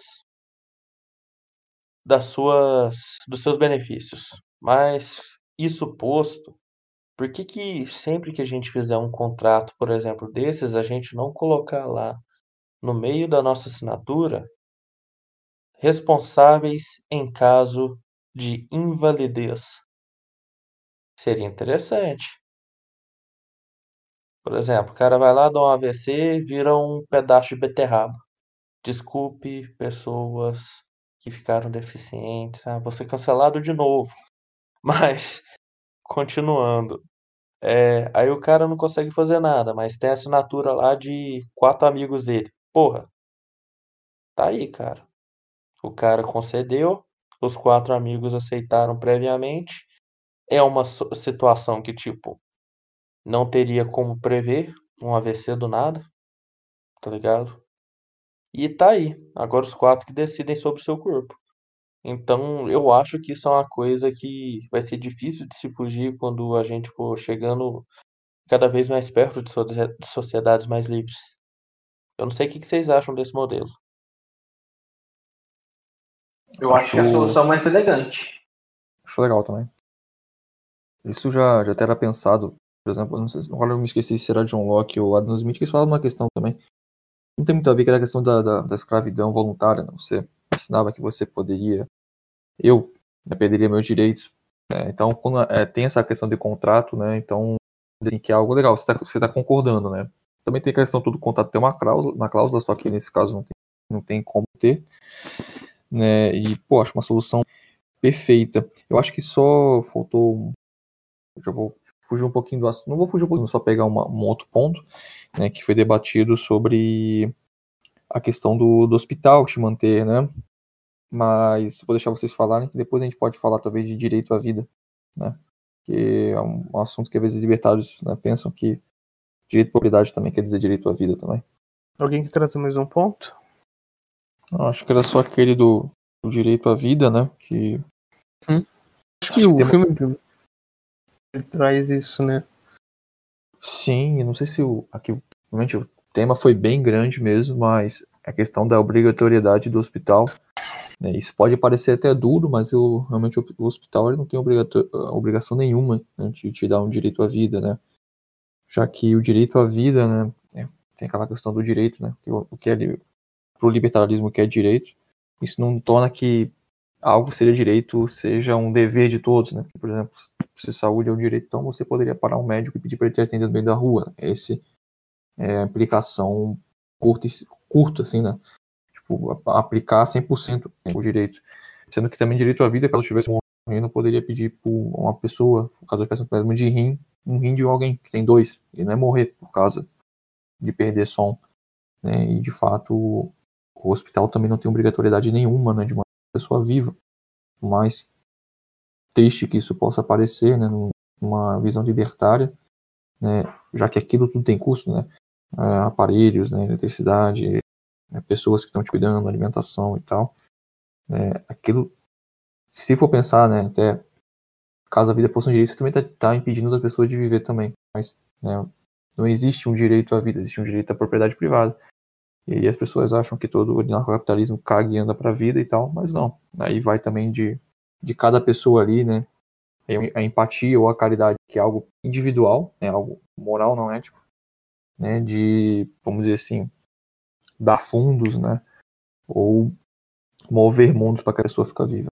das suas dos seus benefícios. Mas isso posto, por que que sempre que a gente fizer um contrato, por exemplo, desses, a gente não colocar lá no meio da nossa assinatura responsáveis em caso de invalidez? Seria interessante. Por exemplo, o cara vai lá, dá um AVC, vira um pedaço de beterraba. Desculpe pessoas que ficaram deficientes. Ah, vou ser cancelado de novo. Mas, continuando. É, aí o cara não consegue fazer nada, mas tem a assinatura lá de quatro amigos dele. Porra, tá aí, cara. O cara concedeu, os quatro amigos aceitaram previamente. É uma situação que, tipo, não teria como prever um AVC do nada, tá ligado? E tá aí. Agora os quatro que decidem sobre o seu corpo. Então, eu acho que isso é uma coisa que vai ser difícil de se fugir quando a gente for chegando cada vez mais perto de, so- de sociedades mais livres. Eu não sei o que vocês acham desse modelo. Eu acho que é a Acho- solução mais elegante. Acho legal também. Isso já, já até era pensado, por exemplo, não sei, se- agora eu me esqueci se era John Locke ou Adam Smith, que eles falavam uma questão também. Não tem muito a ver, que era a questão da, da, da escravidão voluntária, né? Você ensinava que você poderia, eu né, perderia meus direitos. né? Então, quando é, tem essa questão de contrato, né? Então, dizem que é algo legal, você está tá concordando, né? Também tem a questão do contrato ter uma cláusula, uma cláusula, só que nesse caso não tem, não tem como ter. Né? E, pô, acho uma solução perfeita. Eu acho que só faltou. Já vou fugir um pouquinho do assunto. Não vou fugir um pouquinho, só pegar uma- um outro ponto, né, que foi debatido sobre a questão do, do hospital te manter, né? Mas vou deixar vocês falarem, que depois a gente pode falar talvez de direito à vida, né? Que é um, assunto que às vezes libertários né, pensam que direito à propriedade também quer dizer direito à vida também. Alguém quer trazer mais um ponto? Eu acho que era só aquele do, do direito à vida, né? Que Acho que o uma- filme ele traz isso, né? Sim, eu não sei se o, aqui, realmente o tema foi bem grande mesmo, mas a questão da obrigatoriedade do hospital, isso pode parecer até duro, mas o, realmente o, hospital ele não tem obrigação nenhuma né, de te dar um direito à vida, né? Já que o direito à vida, né, é, tem aquela questão do direito, né? O, que é para o libertarismo o que é direito, isso não torna que algo seja direito seja um dever de todos, né? Por exemplo, se saúde é um direito, então você poderia parar um médico e pedir para ele te atender no meio da rua. Esse é a aplicação curta, curta assim, né? Tipo, aplicar 100% o direito. Sendo que também direito à vida, caso tivesse morrendo, poderia pedir por uma pessoa, caso tivesse um problema de rim, um rim de alguém que tem dois, e não é morrer por causa de perder som. Né? E de fato, o hospital também não tem obrigatoriedade nenhuma né, de uma pessoa viva. Mais triste que isso possa parecer, né, numa visão libertária, né, já que aquilo tudo tem custo, né, é, aparelhos, né, eletricidade, né, pessoas que estão te cuidando, alimentação e tal, né, aquilo, se for pensar, né, até caso a vida fosse um direito, você também está tá impedindo da pessoa de viver também, mas né, não existe um direito à vida, existe um direito à propriedade privada. E aí as pessoas acham que todo o capitalismo caga e anda para a vida e tal, mas não. Aí vai também de, de cada pessoa ali, né? A empatia ou a caridade, que é algo individual, é algo moral, não ético, né? De, vamos dizer assim, dar fundos, né? Ou mover mundos para que a pessoa fique viva.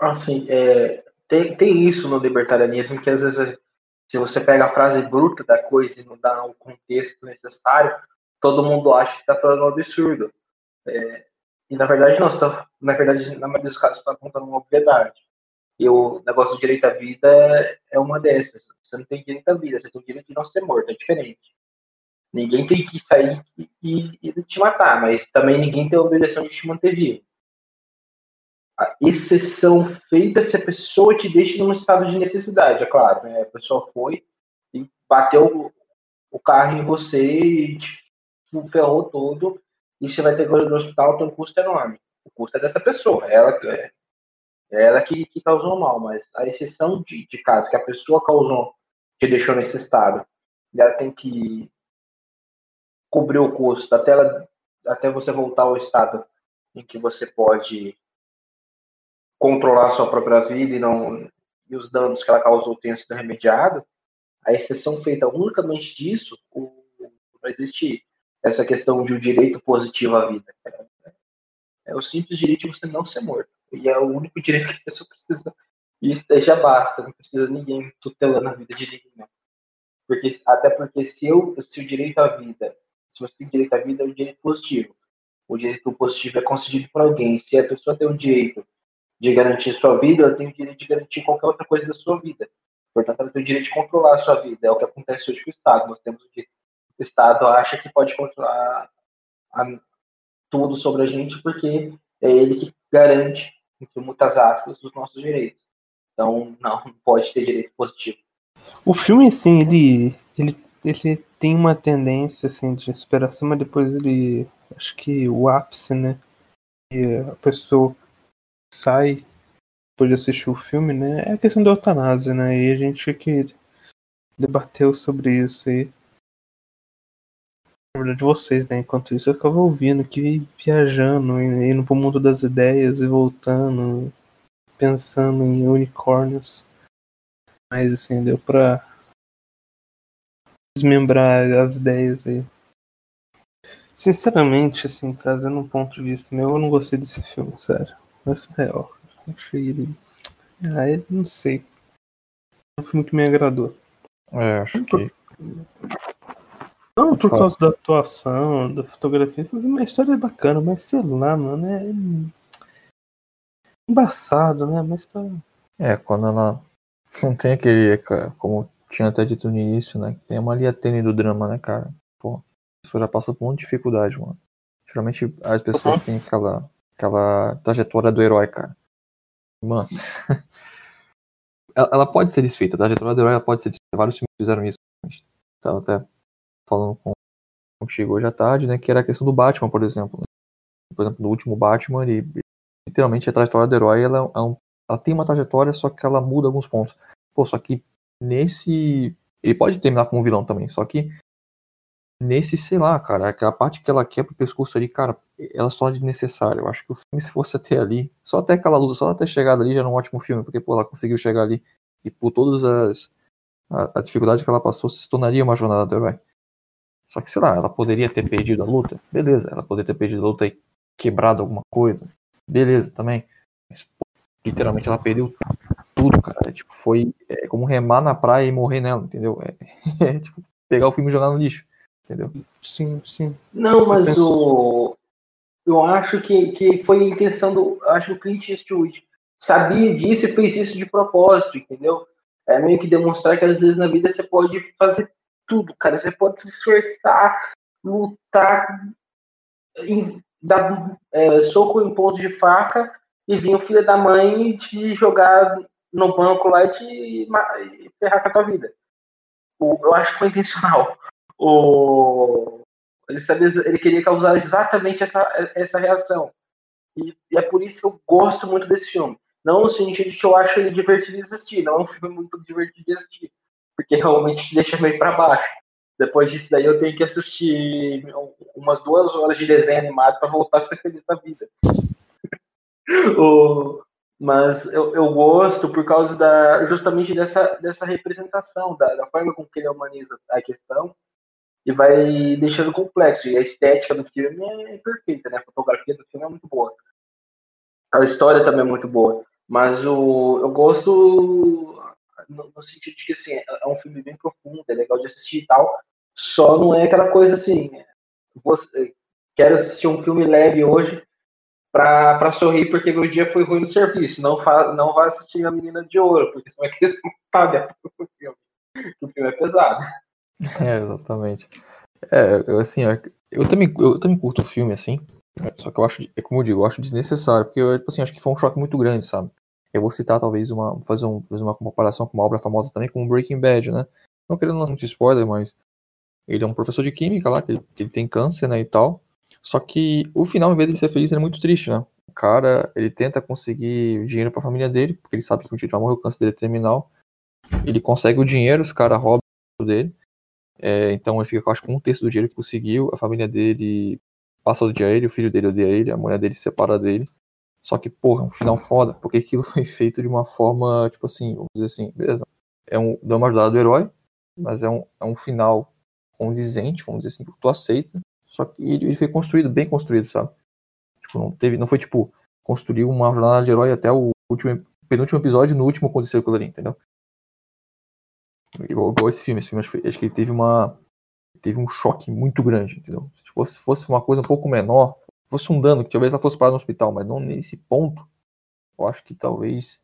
Assim, é, tem, tem isso no libertarianismo que às vezes se você pega a frase bruta da coisa e não dá o contexto necessário, todo mundo acha que está falando um absurdo. É, e na verdade não, tá, na verdade, na maioria dos casos, está apontando uma obviedade. E o negócio do direito à vida é uma dessas. Você não tem direito à vida, você tem direito de não ser morto, é diferente. Ninguém tem que sair e, e, e te matar, mas também ninguém tem a obrigação de te manter vivo. A exceção feita se a pessoa te deixa num estado de necessidade, é claro. Né? A pessoa foi e bateu o carro em você e te ferrou todo e você vai ter que ir no hospital, tem um custo enorme. O custo é dessa pessoa, ela, é, é ela que, que causou mal, mas a exceção de, de caso que a pessoa causou, te deixou nesse estado, e ela tem que cobrir o custo até, ela, até você voltar ao estado em que você pode controlar sua própria vida e não e os danos que ela causou tenham sido remediados, a exceção feita unicamente disso, não existe essa questão de um direito positivo à vida. É o simples direito de você não ser morto. E é o único direito que a pessoa precisa. E já basta, não precisa ninguém tutelando a vida de ninguém. Porque, até porque se, eu, se o direito à vida, se você tem direito à vida, é um direito positivo. O direito positivo é concedido por alguém. Se a pessoa tem o direito de garantir sua vida, ela tem o direito de garantir qualquer outra coisa da sua vida. Portanto, ela tem o direito de controlar a sua vida. É o que acontece hoje com o Estado. Nós temos o direito o Estado acha que pode controlar a, tudo sobre a gente, porque é ele que garante, entre muitas aspas, os nossos direitos. Então, não, pode ter direito positivo. O filme, assim, ele, ele, ele tem uma tendência, assim, de superação, mas depois ele, acho que o ápice, né, e a pessoa sai depois de assistir o filme, né, é a questão da eutanásia, né, e a gente que debateu sobre isso aí na verdade vocês, né? Enquanto isso eu ficava ouvindo aqui, viajando, indo pro mundo das ideias e voltando, pensando em unicórnios. Mas assim, deu pra desmembrar as ideias aí. Sinceramente, assim, trazendo um ponto de vista meu, eu não gostei desse filme, sério. Essa é real. Achei ele. Ah, eu não sei. É um filme que me agradou. É, acho que. Não por causa da atuação, da fotografia, uma história bacana, mas sei lá, mano, é embaçado, né? Mas tá. É, quando ela não tem aquele, como tinha até dito no início, né? Tem uma linha tênue do drama, né, cara? Pô, a pessoa já passa por muita dificuldade, mano. Geralmente as pessoas uhum. têm aquela, aquela trajetória do herói, cara. Mano. ela, pode ser desfeita, a trajetória do herói pode ser desfeita. Vários filmes fizeram isso. A gente tava até falando com, contigo hoje à tarde, né? Que era a questão do Batman, por exemplo. Né? Por exemplo, no último Batman, ele, literalmente a trajetória do herói, ela, ela, é ela, tem uma trajetória, só que ela muda alguns pontos. Pô, só que nesse. Ele pode terminar como vilão também, só que nesse, sei lá, cara, aquela parte que ela quer pro pescoço ali, cara, ela só é desnecessária. Eu acho que o filme, se fosse até ali, só até aquela luta, só até chegar ali já era um ótimo filme, porque, pô, ela conseguiu chegar ali e por todas as. A, a dificuldade que ela passou se tornaria uma jornada do herói. Só que, sei lá, ela poderia ter perdido a luta. Beleza, ela poderia ter perdido a luta e quebrado alguma coisa. Beleza, também. Mas, pô, literalmente, ela perdeu tudo, cara. É, tipo, foi é, como remar na praia e morrer nela, entendeu? É, é tipo, pegar o filme e jogar no lixo, entendeu? Sim, sim. Não, mas o... Eu acho que, que foi a intenção do... Acho que o Clint Eastwood sabia disso e fez isso de propósito, entendeu? É meio que demonstrar que às vezes na vida você pode fazer tudo, cara. Você pode se esforçar, lutar, dar é, soco em ponto de faca e vir o filho da mãe te jogar no banco lá e te ferrar com a tua vida. O, eu acho que foi intencional. O, ele, ele queria causar exatamente essa, essa reação. E, e, é por isso que eu gosto muito desse filme. Não no sentido que eu acho ele divertido de assistir, não é um filme muito divertido de assistir porque realmente te deixa meio para baixo. Depois disso daí eu tenho que assistir umas duas horas de desenho animado para voltar a ser feliz na vida. o, mas eu, eu gosto por causa da justamente dessa, dessa representação, da, da forma com que ele humaniza a questão e vai deixando complexo. E a estética do filme é perfeita, né? A fotografia do filme é muito boa. A história também é muito boa. Mas o, eu gosto no, no sentido de que assim, é, um filme bem profundo, é legal de assistir e tal. Só não é aquela coisa assim. Você, quero assistir um filme leve hoje para sorrir porque meu dia foi ruim no serviço. Não, fa, não vá assistir A Menina de Ouro, porque você vai querer sabe o filme. O filme é pesado. É, exatamente. É, eu, assim, eu também, eu também curto o filme, assim. Só que eu acho, é como eu digo, eu acho desnecessário, porque eu, tipo assim, acho que foi um choque muito grande, sabe? Eu vou citar, talvez, uma, fazer, um, fazer uma comparação com uma obra famosa também, como Breaking Bad, né? Não querendo lançar muito spoiler, mas ele é um professor de química lá, que ele, tem câncer, né, e tal. Só que o final, em vez de ser feliz, ele é muito triste, né? O cara, ele tenta conseguir dinheiro para a família dele, porque ele sabe que o dia vai morrer, o câncer dele é terminal. Ele consegue o dinheiro, os caras roubam dele. É, então ele fica, acho, com um terço do dinheiro que conseguiu. A família dele passa o dia a ele, o filho dele odeia ele, a mulher dele se separa dele. Só que, porra, é um final foda, porque aquilo foi feito de uma forma, tipo assim, vamos dizer assim, beleza. É um, dá uma ajudada do herói, mas é um, é um final condizente, vamos dizer assim, que tu aceita. Só que ele, ele foi construído, bem construído, sabe? Tipo, não, teve, não foi tipo, construir uma jornada de herói até o último, penúltimo episódio no último aconteceu aquilo ali, entendeu? Igual, igual, esse filme, esse filme acho, acho que ele teve uma. Teve um choque muito grande, entendeu? Se fosse, fosse uma coisa um pouco menor, fosse um dano, que talvez ela fosse parar no hospital, mas não nesse ponto, eu acho que talvez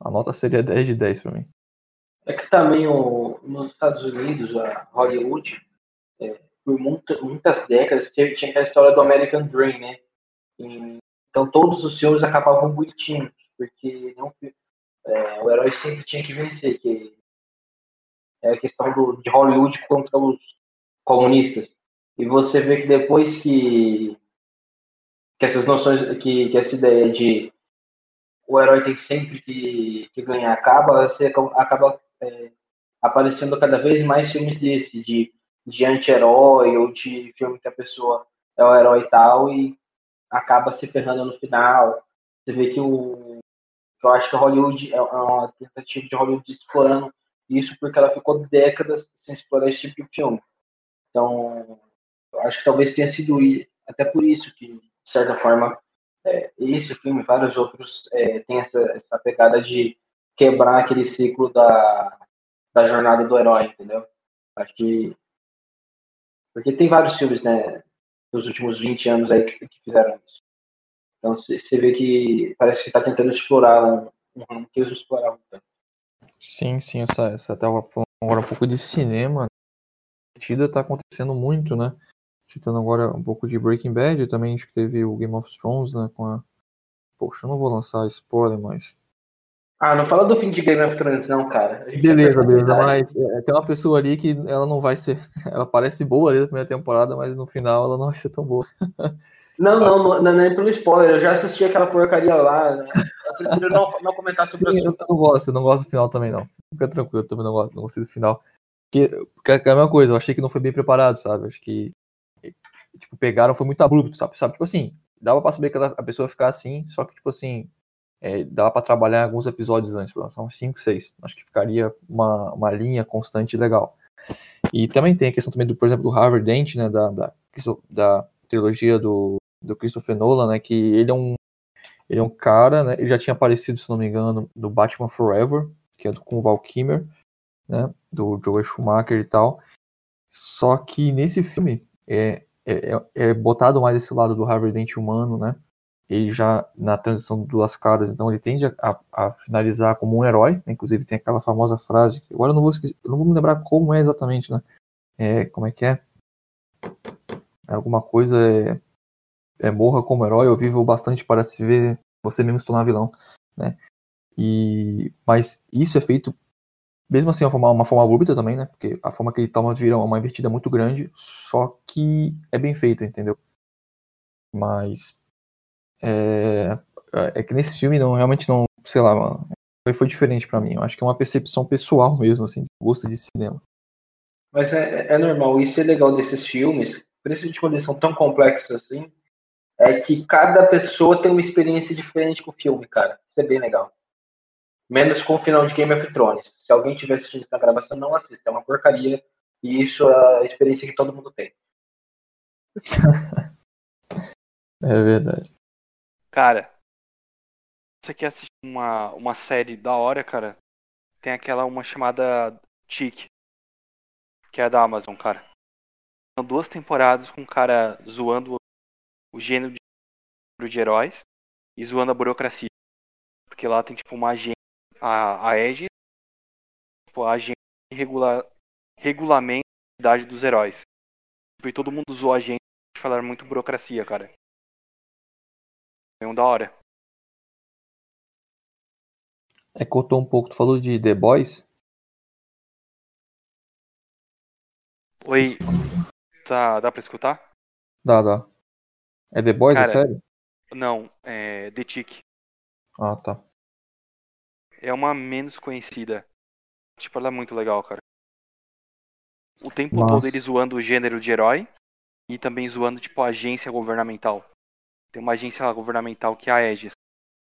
a nota seria 10 de 10 para mim. É que também o, nos Estados Unidos, a Hollywood, é, por muita, muitas décadas, tinha, tinha a história do American Dream, né? E, então todos os filmes acabavam bonitinhos, porque não, é, o herói sempre tinha que vencer, que é a questão do, de Hollywood contra os comunistas. E você vê que depois que, que essas noções, que, que essa ideia de o herói tem sempre que, que ganhar acaba, você acaba é, aparecendo cada vez mais filmes desses, de, de anti-herói ou de filme que a pessoa é o herói e tal e acaba se ferrando no final. Você vê que o. Eu acho que Hollywood é uma tentativa de Hollywood explorando isso porque ela ficou décadas sem explorar esse tipo de filme. Então, acho que talvez tenha sido até por isso que, de certa forma, é, esse filme e vários outros é, têm essa, essa pegada de quebrar aquele ciclo da, da jornada do herói, entendeu? Acho que. Porque tem vários filmes, né, nos últimos 20 anos aí que, que fizeram isso. Então você vê que parece que está tentando explorar um, um que eles exploravam tanto. Sim, sim, essa, essa tava agora um pouco de cinema. A tá acontecendo muito, né? Citando agora um pouco de Breaking Bad, também acho que teve o Game of Thrones, né? Com a. Poxa, eu não vou lançar spoiler, mas. Ah, não fala do fim de Game of Thrones, não, cara. Beleza, beleza, mas é, tem uma pessoa ali que ela não vai ser. Ela parece boa ali na primeira temporada, mas no final ela não vai ser tão boa. Não, não, não, não é pelo spoiler, eu já assisti aquela porcaria lá, né? Eu prefiro não, não comentar sobre Sim, eu não gosto, eu não gosto do final também, não. Fica tranquilo, eu também não gosto, não gostei do final. Porque, porque é a mesma coisa, eu achei que não foi bem preparado, sabe? Acho que tipo, pegaram, foi muito abrupto, sabe? sabe? Tipo assim, dava pra saber que a pessoa ia ficar assim, só que, tipo assim, é, dava pra trabalhar alguns episódios antes, são 5, 6. Acho que ficaria uma, uma linha constante legal. E também tem a questão também, do, por exemplo, do Harvard Dent, né, da, da, da trilogia do do Christopher Nolan, né? Que ele é um ele é um cara, né? Ele já tinha aparecido, se não me engano, no Batman Forever, que é do, com o Val Kilmer, né? Do Joel Schumacher e tal. Só que nesse filme é, é, é, botado mais esse lado do Harvey Dent humano, né? Ele já na transição de duas caras, então ele tende a, a, finalizar como um herói. Né? Inclusive tem aquela famosa frase agora eu não vou esquecer, não vou me lembrar como é exatamente, né? É, como é que é? Alguma coisa é é, morra como herói ou viva o bastante para se ver você mesmo se tornar vilão, né? E, mas isso é feito, mesmo assim, uma forma, uma forma abrupta também, né? Porque a forma que ele toma vira uma invertida muito grande, só que é bem feito, entendeu? Mas é, é que nesse filme não realmente não, sei lá, mano, foi, diferente para mim. Eu acho que é uma percepção pessoal mesmo, assim, gosto de cinema. Mas é, é normal, isso é legal desses filmes, principalmente quando eles são tão complexos assim, é que cada pessoa tem uma experiência diferente com o filme, cara. Isso é bem legal. Menos com o final de Game of Thrones. Se alguém tiver assistindo essa gravação, não assista. É uma porcaria. E isso é a experiência que todo mundo tem. É verdade. Cara, você quer assistir uma, uma série da hora, cara? Tem aquela uma chamada Chick, que é da Amazon, cara. São duas temporadas com um cara zoando o gênero de, heróis e zoando a burocracia. Porque lá tem tipo uma agência, a, Aegis, tipo, a agência que regula, regulamenta a idade dos heróis. Tipo, e todo mundo zoa a gente de falar muito burocracia, cara. É um da hora. É cortou um pouco, tu falou de The Boys? Oi. Tá, dá pra escutar? Dá, dá. É The Boys, Cara, é sério? Não, é The Tick. Ah, tá. É uma menos conhecida. Tipo, ela é muito legal, cara. O tempo Nossa. todo ele zoando o gênero de herói e também zoando, tipo, a agência governamental. Tem uma agência lá governamental que é a Aegis,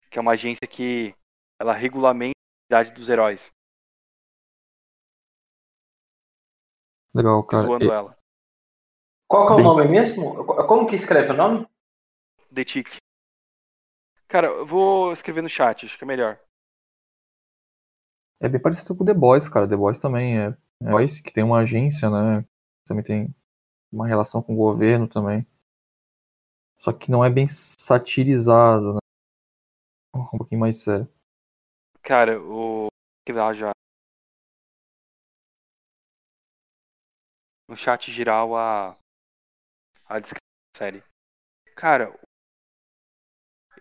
que é uma agência que ela regulamenta a idade dos heróis, Legal, cara. zoando E- ela. Qual que é o Bem- nome mesmo? Como que escreve o nome? The Tick. Cara, eu vou escrever no chat, acho que é melhor. É bem parecido com The Boys, cara. The Boys também é. É Boys que tem uma agência, né? Também tem uma relação com o governo também. Só que não é bem satirizado, né? Um pouquinho mais sério. Cara, o. Que lá já. No chat geral a. A descrição da série. Cara,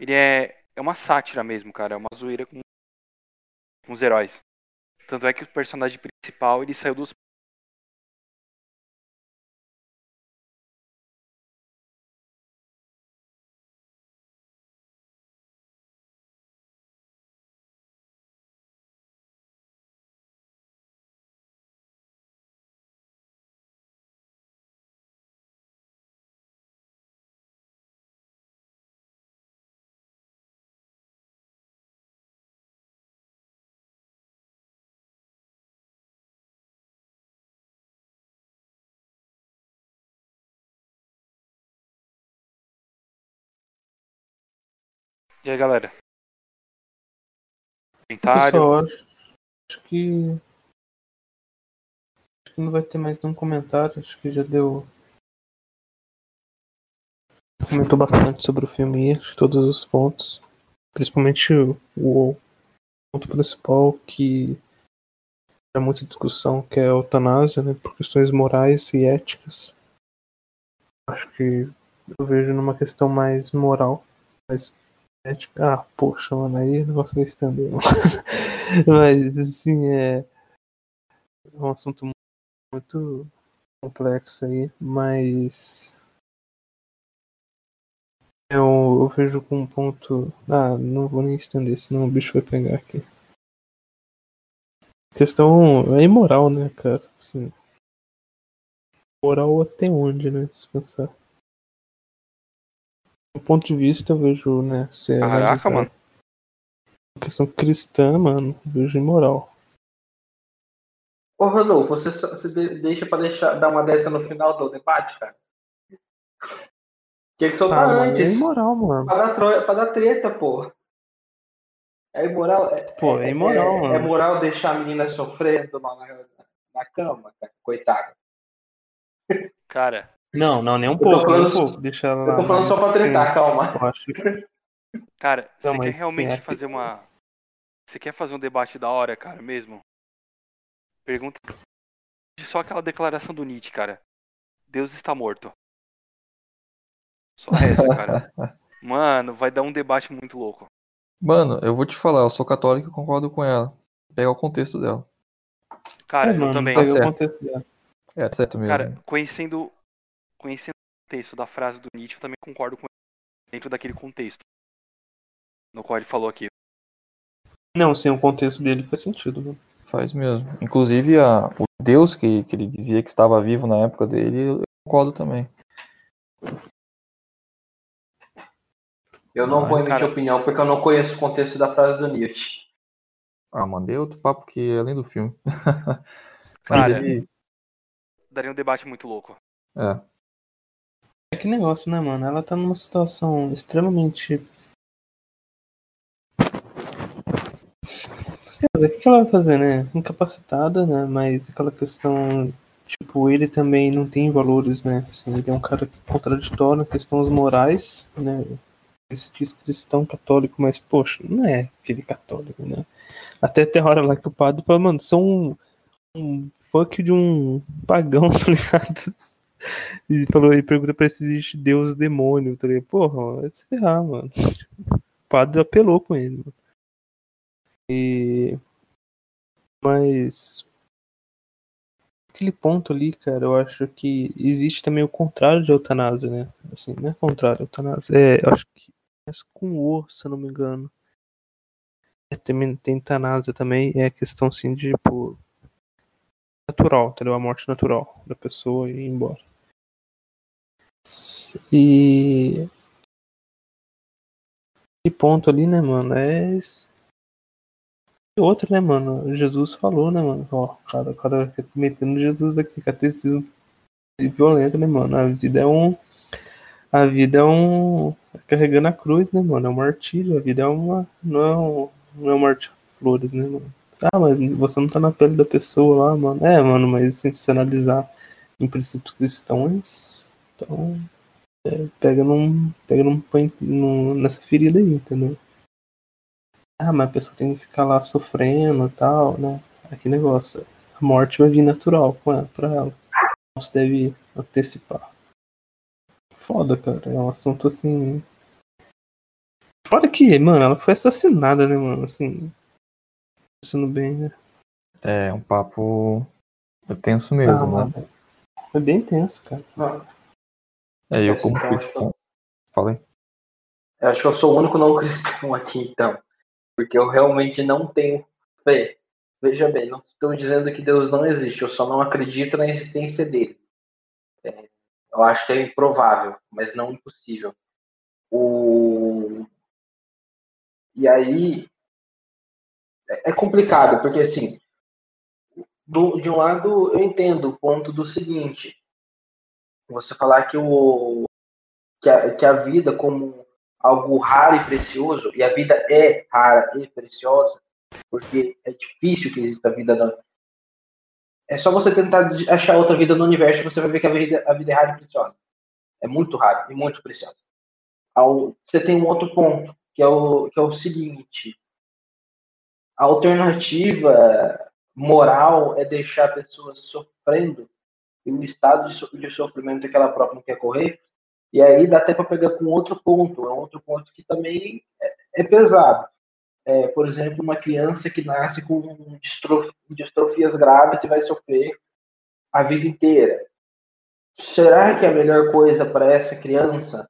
ele é. É uma sátira mesmo, cara. É uma zoeira com, com os heróis. Tanto é que o personagem principal ele saiu dos. E aí, galera? Comentário? Pessoal, acho, que. Acho que não vai ter mais nenhum comentário. Acho que já deu. Comentou bastante sobre o filme, que todos os pontos. Principalmente o, o ponto principal que é muita discussão, que é a eutanásia, né? Por questões morais e éticas. Acho que eu vejo numa questão mais moral, mais ética. Ah, poxa, mano, aí o negócio vai estender. mano. Mas, assim, é. É um assunto muito complexo aí, mas. Eu, eu vejo com um ponto. Ah, não vou nem estender, senão o bicho vai pegar aqui. Questão é imoral, né, cara? Assim, moral até onde, né? Se pensar. Do ponto de vista, eu vejo, né? Se Caraca, mano. a questão cristã, mano, eu vejo imoral. Ô, Rodolfo, você, só- você de- deixa pra deixar, dar uma dessa no final do debate, cara? Tinha que soltar Ah, é antes. imoral, mano. Pra dar, tro- pra dar treta, pô. É imoral. É, Pô, é imoral, é, mano. é moral deixar a menina sofrendo na, na, na cama, cara. Coitada. Cara, Não, não, nem um pouco, nem um falando- pouco. Deixa ela Eu tô falando só pra tretar, calma. Acho cara, Não, você quer realmente que- fazer uma. Você quer fazer um debate da hora, cara, mesmo? Pergunta. Só aquela declaração do Nietzsche, cara. Deus está morto. Só essa, cara. Mano, vai dar um debate muito louco. Mano, eu vou te falar, eu sou católico e concordo com ela. Pega o contexto dela. Cara, É, eu mano, também. pega o Tá contexto dela. É, certo mesmo. Cara, conhecendo, conhecendo o texto da frase do Nietzsche, eu também concordo com ele dentro daquele contexto. No qual ele falou aqui. Não, sim, o contexto dele faz sentido, né? Faz mesmo. Inclusive, a, o Deus que, que ele dizia que estava vivo na época dele, eu concordo também. Eu não Ah, vou emitir cara. opinião porque eu não conheço o contexto da frase do Nietzsche. Ah, mandei outro papo que é além do filme. Cara, ele, daria um debate muito louco. É. É que negócio, né, mano? Ela tá numa situação extremamente. O que ela vai fazer, né? Incapacitada, né? Mas aquela questão. Tipo, ele também não tem valores, né? Assim, ele é um cara contraditório na questões morais, né? Ele se diz cristão católico, mas, poxa, não é aquele católico, né? Até tem hora lá que o padre fala, mano, são um, um fuck de um pagão, tá ligado? E falou e pergunta pra se existe Deus demônio, tá? Porra, vai se ferrar, mano. O padre apelou com ele, mano. E. Mas. Aquele ponto ali, cara, eu acho que existe também o contrário de eutanásia, né? Assim, não é contrário, eutanásia. É, acho que é com o, se eu não me engano. É, tem, tem eutanásia também, é questão assim de, tipo. Natural, entendeu? A morte natural da pessoa e ir embora. E. E ponto ali, né, mano? É. E outro, né, mano? Jesus falou, né, mano? Ó, cara, o cara metendo Jesus aqui, catecismo violento, né, mano? A vida é um. A vida é um. Carregando a cruz, né, mano? É um martírio. A vida é uma. Não é um. Não é um martírio flores, né, mano? Ah, mas você não tá na pele da pessoa lá, mano. É, mano, mas assim, se analisar em princípios cristãos, então, é, pega num, pega num, põe num, nessa ferida aí, entendeu? Ah, mas a pessoa tem que ficar lá sofrendo e tal, né? Aqui negócio. A morte vai vir natural pra ela. Não se deve antecipar. Foda, cara. É um assunto assim. Fora que, mano, ela foi assassinada, né, mano? Assim. Pensando bem, né? É, um papo tenso mesmo, ah, né? É bem tenso, cara. Não. É, eu como cristão. Falei. Eu acho que eu sou o único não cristão aqui, então. Porque eu realmente não tenho fé. Veja bem, não estou dizendo que Deus não existe, eu só não acredito na existência dele. É, eu acho que é improvável, mas não impossível. O... E aí é é complicado, porque assim, do, de um lado eu entendo o ponto do seguinte, você falar que o que a, que a vida como algo raro e precioso, e a vida é rara e preciosa, porque é difícil que exista vida na... É só você tentar achar outra vida no universo você vai ver que a vida, a vida é rara e preciosa. É muito rara e muito preciosa. Ao, você tem um outro ponto, que é o, que é o seguinte. A alternativa moral é deixar pessoas sofrendo o estado de, so, de sofrimento que ela própria não quer correr. E aí dá até para pegar com outro ponto, é um outro ponto que também é, é pesado. É, por exemplo, uma criança que nasce com distrof, distrofias graves e vai sofrer a vida inteira. Será que a melhor coisa para essa criança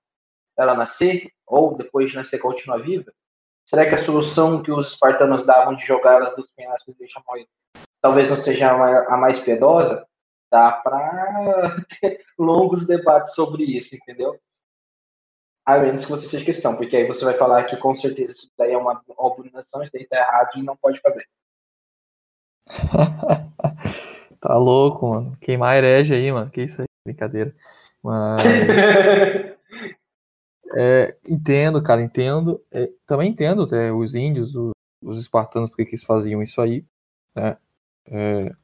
ela nascer ou depois de nascer continuar viva? Será que a solução que os espartanos davam de jogá-las dos penhascos e deixar morrer talvez não seja a mais piedosa? Dá para ter longos debates sobre isso, entendeu? A menos que você seja questão, porque aí você vai falar que com certeza isso daí é uma abominação, isso daí tá errado e não pode fazer. tá louco, mano. Queimar herege aí, mano. Que isso aí, brincadeira. Mas. é, entendo, cara, entendo. É, também entendo até os índios, os, os espartanos, porque que eles faziam isso aí. Né? É,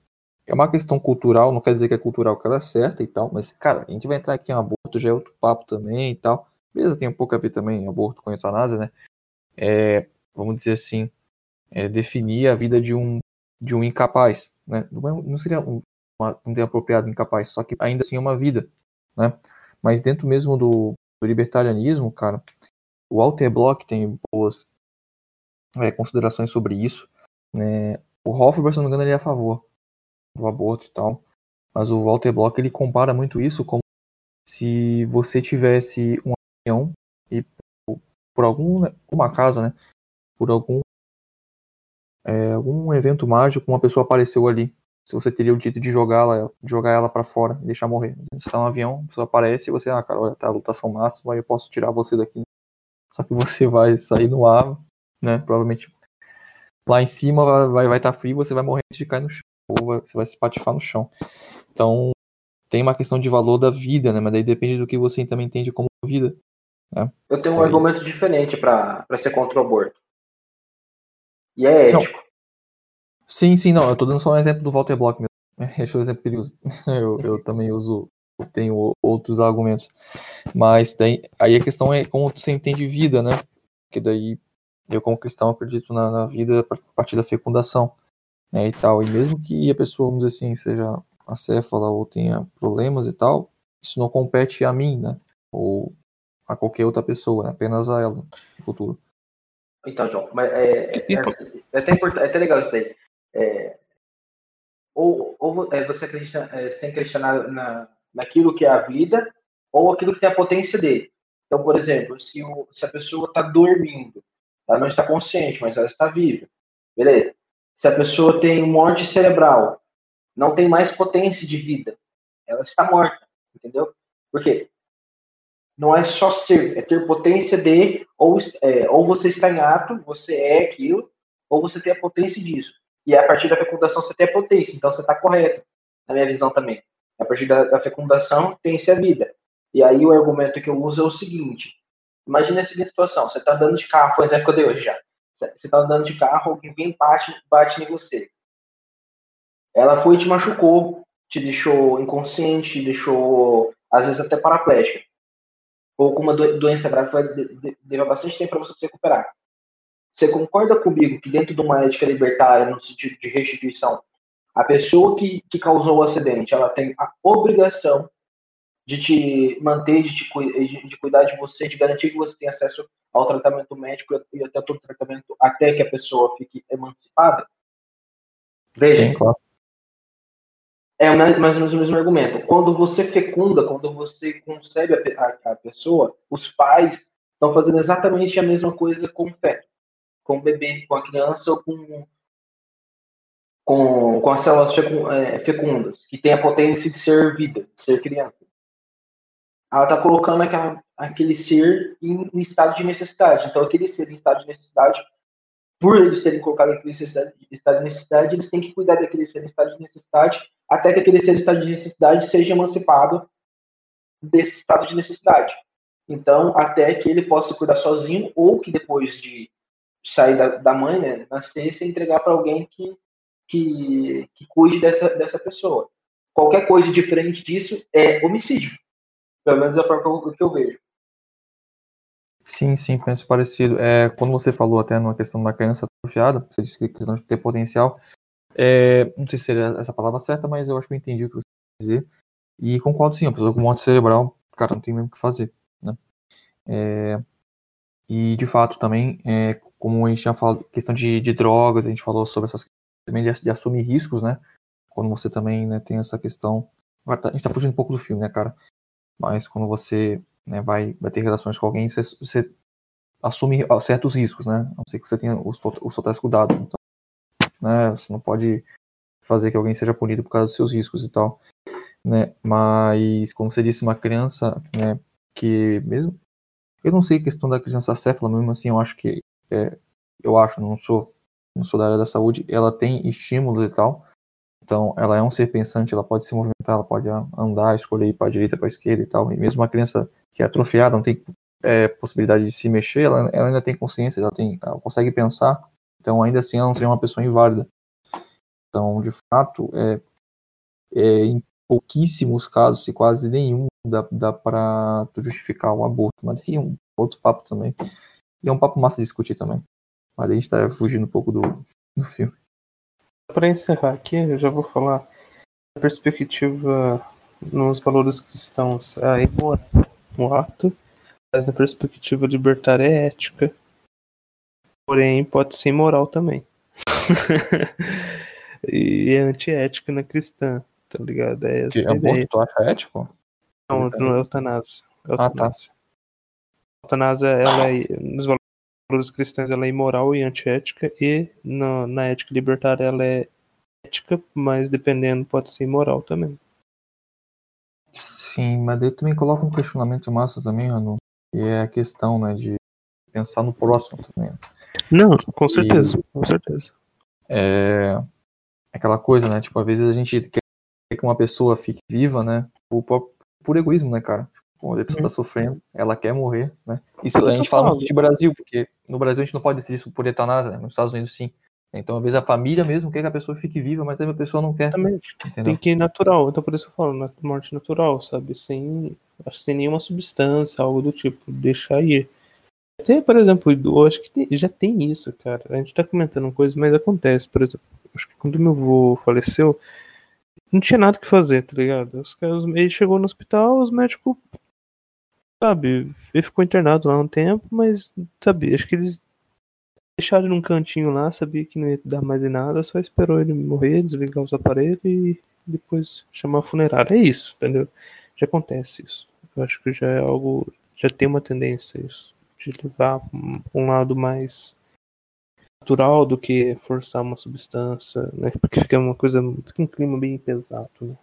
é uma questão cultural, não quer dizer que é cultural que ela é certa e tal, mas, cara, a gente vai entrar aqui em aborto, já é outro papo também e tal. Beleza, tem um pouco a ver também aborto com eutanásia, né? É, vamos dizer assim, é, definir a vida de um, de um incapaz, né? Não, é, seria um, um ter apropriado incapaz, só que ainda assim é uma vida, né? Mas dentro mesmo do, do libertarianismo, cara, o Walter Block tem boas é, considerações sobre isso, né? O Hoffer, se não me engano, ele é a favor do aborto e tal. Mas o Walter Block ele compara muito isso como se você tivesse um avião e por algum uma casa, né? Por algum é, algum evento mágico, uma pessoa apareceu ali. Se você teria o direito de jogá-la, jogar ela para fora e deixar morrer. Está no avião, a pessoa aparece e você, ah, cara, olha, tá a lutação máxima, eu posso tirar você daqui. Só que você vai sair no ar, né? Provavelmente lá em cima vai estar vai, vai tá frio, você vai morrer antes de cair no chão ou você vai se patifar no chão. Então, tem uma questão de valor da vida, né? Mas daí depende do que você também entende como vida. Né? Eu tenho um argumento diferente para ser contra o aborto. E é ético. Não. Sim, sim, não. Eu tô dando só um exemplo do Walter Block mesmo. Esse é o exemplo que ele usa. Eu, eu também uso, tenho outros argumentos. Mas daí, aí a questão é como você entende vida, né? Porque daí eu, como cristão, acredito na, na vida a partir da fecundação. Né, e tal. E mesmo que a pessoa, vamos dizer assim, seja acéfala ou tenha problemas e tal, isso não compete a mim, né? Ou a qualquer outra pessoa, né? apenas a ela no futuro. Então, João, mas é, é, é, até, importante, é até legal isso daí. É, ou ou é, você, acredita, é, você tem que questionar na, naquilo que é a vida ou aquilo que tem a potência dele. Então, por exemplo, se, o, se a pessoa está dormindo, ela não está consciente, mas ela está viva, beleza? Se a pessoa tem morte cerebral, não tem mais potência de vida, ela está morta, entendeu? Por quê? Não é só ser, é ter potência de, ou, é, ou você está em ato, você é aquilo, ou você tem a potência disso. E a partir da fecundação você tem a potência, então você está correto, na minha visão também. A partir da, da fecundação tem-se a vida. E aí o argumento que eu uso é o seguinte: imagine a seguinte situação: você está andando de carro, foi o exemplo que eu dei hoje já. Você está andando de carro, alguém vem bate, bate em você. Ela foi e te machucou, te deixou inconsciente, te deixou, às vezes, até paraplégica. Ou com uma doença grave vai bastante tempo para você se recuperar. Você concorda comigo que dentro de uma ética libertária, no sentido de restituição, a pessoa que, que causou o acidente, ela tem a obrigação de te manter, de, te, de cuidar de você, de garantir que você tenha acesso ao tratamento médico e até todo tratamento até que a pessoa fique emancipada? Veja, Sim, claro. é mais ou menos o mesmo argumento. Quando você fecunda, quando você concebe a, a, a pessoa, os pais estão fazendo exatamente a mesma coisa com o feto, com o bebê, com a criança ou com, com, com as células é, fecundas, que tem a potência de ser vida, de ser criança ela está colocando aquela, aquele ser em, em, estado de necessidade. Então, aquele ser em estado de necessidade, por eles terem colocado aquele necessidade, estado de necessidade, eles têm que cuidar daquele ser em estado de necessidade, até que aquele ser em estado de necessidade seja emancipado desse estado de necessidade. Então, até que ele possa cuidar sozinho, ou que depois de sair da, da mãe, né, nascer, se entregar para alguém que, que, que cuide dessa, dessa pessoa. Qualquer coisa diferente disso é homicídio. Pelo menos é a forma que eu vejo. Sim, sim, penso parecido. É, quando você falou até na questão da criança atrofiada, você disse que questão de ter potencial, é, não sei se seria essa palavra certa, mas eu acho que eu entendi o que você quer dizer. E concordo sim, a pessoa com morte cerebral, cara, não tem mesmo o que fazer, né? É, e de fato também, é, como a gente tinha falado, questão de, de drogas, a gente falou sobre essas também de, de assumir riscos, né? Quando você também né, tem essa questão. A gente tá fugindo um pouco do filme, né, cara? Mas quando você né, vai, vai ter relações com alguém, você, você assume certos riscos, né? A não ser que você tenha os, os totais cuidados. Então, né, você não pode fazer que alguém seja punido por causa dos seus riscos e tal. Né? Mas, como você disse, uma criança, né, que mesmo. Eu não sei a questão da criança acéfala, mesmo assim, eu acho que. É, eu acho, não sou, não sou da área da saúde, ela tem estímulos e tal, então, ela é um ser pensante, ela pode se movimentar, ela pode andar, escolher ir para a direita, para a esquerda e tal. E mesmo uma criança que é atrofiada, não tem é, possibilidade de se mexer, ela, ela, ainda tem consciência, ela, tem, ela consegue pensar. Então, ainda assim, ela não seria uma pessoa inválida. Então, de fato, é, é em pouquíssimos casos, se quase nenhum, dá, dá para justificar o aborto. Mas aí é um outro papo também. E é um papo massa de discutir também. Mas a gente está fugindo um pouco do, do filme. Para encerrar aqui, eu já vou falar a perspectiva nos valores cristãos é o ato, mas na perspectiva libertária é ética. Porém, pode ser imoral também. e é antiética na cristã, tá ligado? É essa aborto, ideia. tu acha ético? Não, não é eutanásia. eutanásia. Ah, tá. Eutanásia, ela é, nos valores valores cristãos ela é imoral e antiética, e na, na ética libertária ela é ética, mas dependendo pode ser imoral também. Sim, mas daí também coloca um questionamento massa também, Ranu, e é a questão, né, de pensar no próximo também. Não, com certeza, e, com certeza. É aquela coisa, né, tipo, às vezes a gente quer que uma pessoa fique viva, né, por, por egoísmo, né, cara? Quando a pessoa tá sofrendo, ela quer morrer, né? Isso a gente fala muito de Brasil, porque no Brasil a gente não pode decidir isso por eutanásia, né? nos Estados Unidos sim. Então, às vezes a família mesmo quer que a pessoa fique viva, mas a pessoa não quer. Exatamente. Tem que ir natural. Então, por isso eu falo, morte natural, sabe? Sem, sem nenhuma substância, algo do tipo. Deixar ir. Até, por exemplo, eu acho que tem, já tem isso, cara. A gente tá comentando coisas, mas acontece. Por exemplo, acho que quando meu avô faleceu, não tinha nada que fazer, tá ligado? Os caras, ele chegou no hospital, os médicos, sabe, ele ficou internado lá um tempo, mas, sabe, acho que eles deixaram ele num cantinho lá, sabia que não ia dar mais em nada, só esperou ele morrer, desligar os aparelhos e depois chamar a funerária. É isso, entendeu? Já acontece isso. Eu acho que já é algo, já tem uma tendência isso, de levar um lado mais natural do que forçar uma substância, né? Porque fica uma coisa, fica um clima bem pesado, né?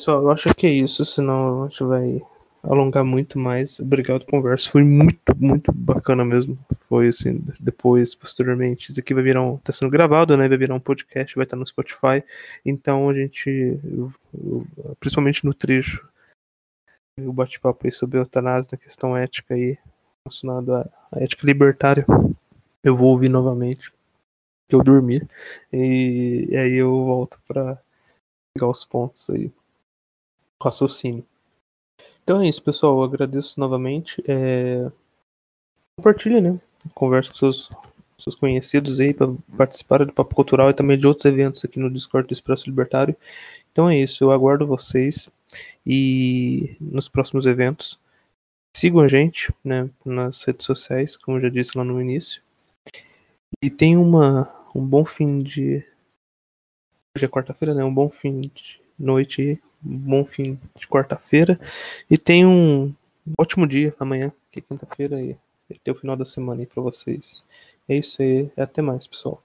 Pessoal, eu acho que é isso, senão a gente vai alongar muito mais. Obrigado conversa. Foi muito, muito bacana mesmo. Foi assim, depois, posteriormente, isso aqui vai virar um. tá sendo gravado, né? Vai virar um podcast, vai estar no Spotify. Então a gente, principalmente no trecho, o bate-papo aí sobre a eutanásia, na questão ética aí, relacionado à ética libertária, eu vou ouvir novamente. Eu dormi. E, e aí eu volto para pegar os pontos aí. Raciocínio. Então é isso, pessoal. Eu agradeço novamente. É... Compartilhe, né? Converse com seus, seus conhecidos aí para participar do Papo Cultural e também de outros eventos aqui no Discord do Expresso Libertário. Então é isso. Eu aguardo vocês e nos próximos eventos. Sigam a gente né, nas redes sociais, como eu já disse lá no início. E tenham uma, um bom fim de. Hoje é quarta-feira, né? Um bom fim de noite bom fim de quarta-feira e tenha um ótimo dia amanhã, que é quinta-feira, e até o final da semana aí pra vocês. É isso aí, até mais, pessoal.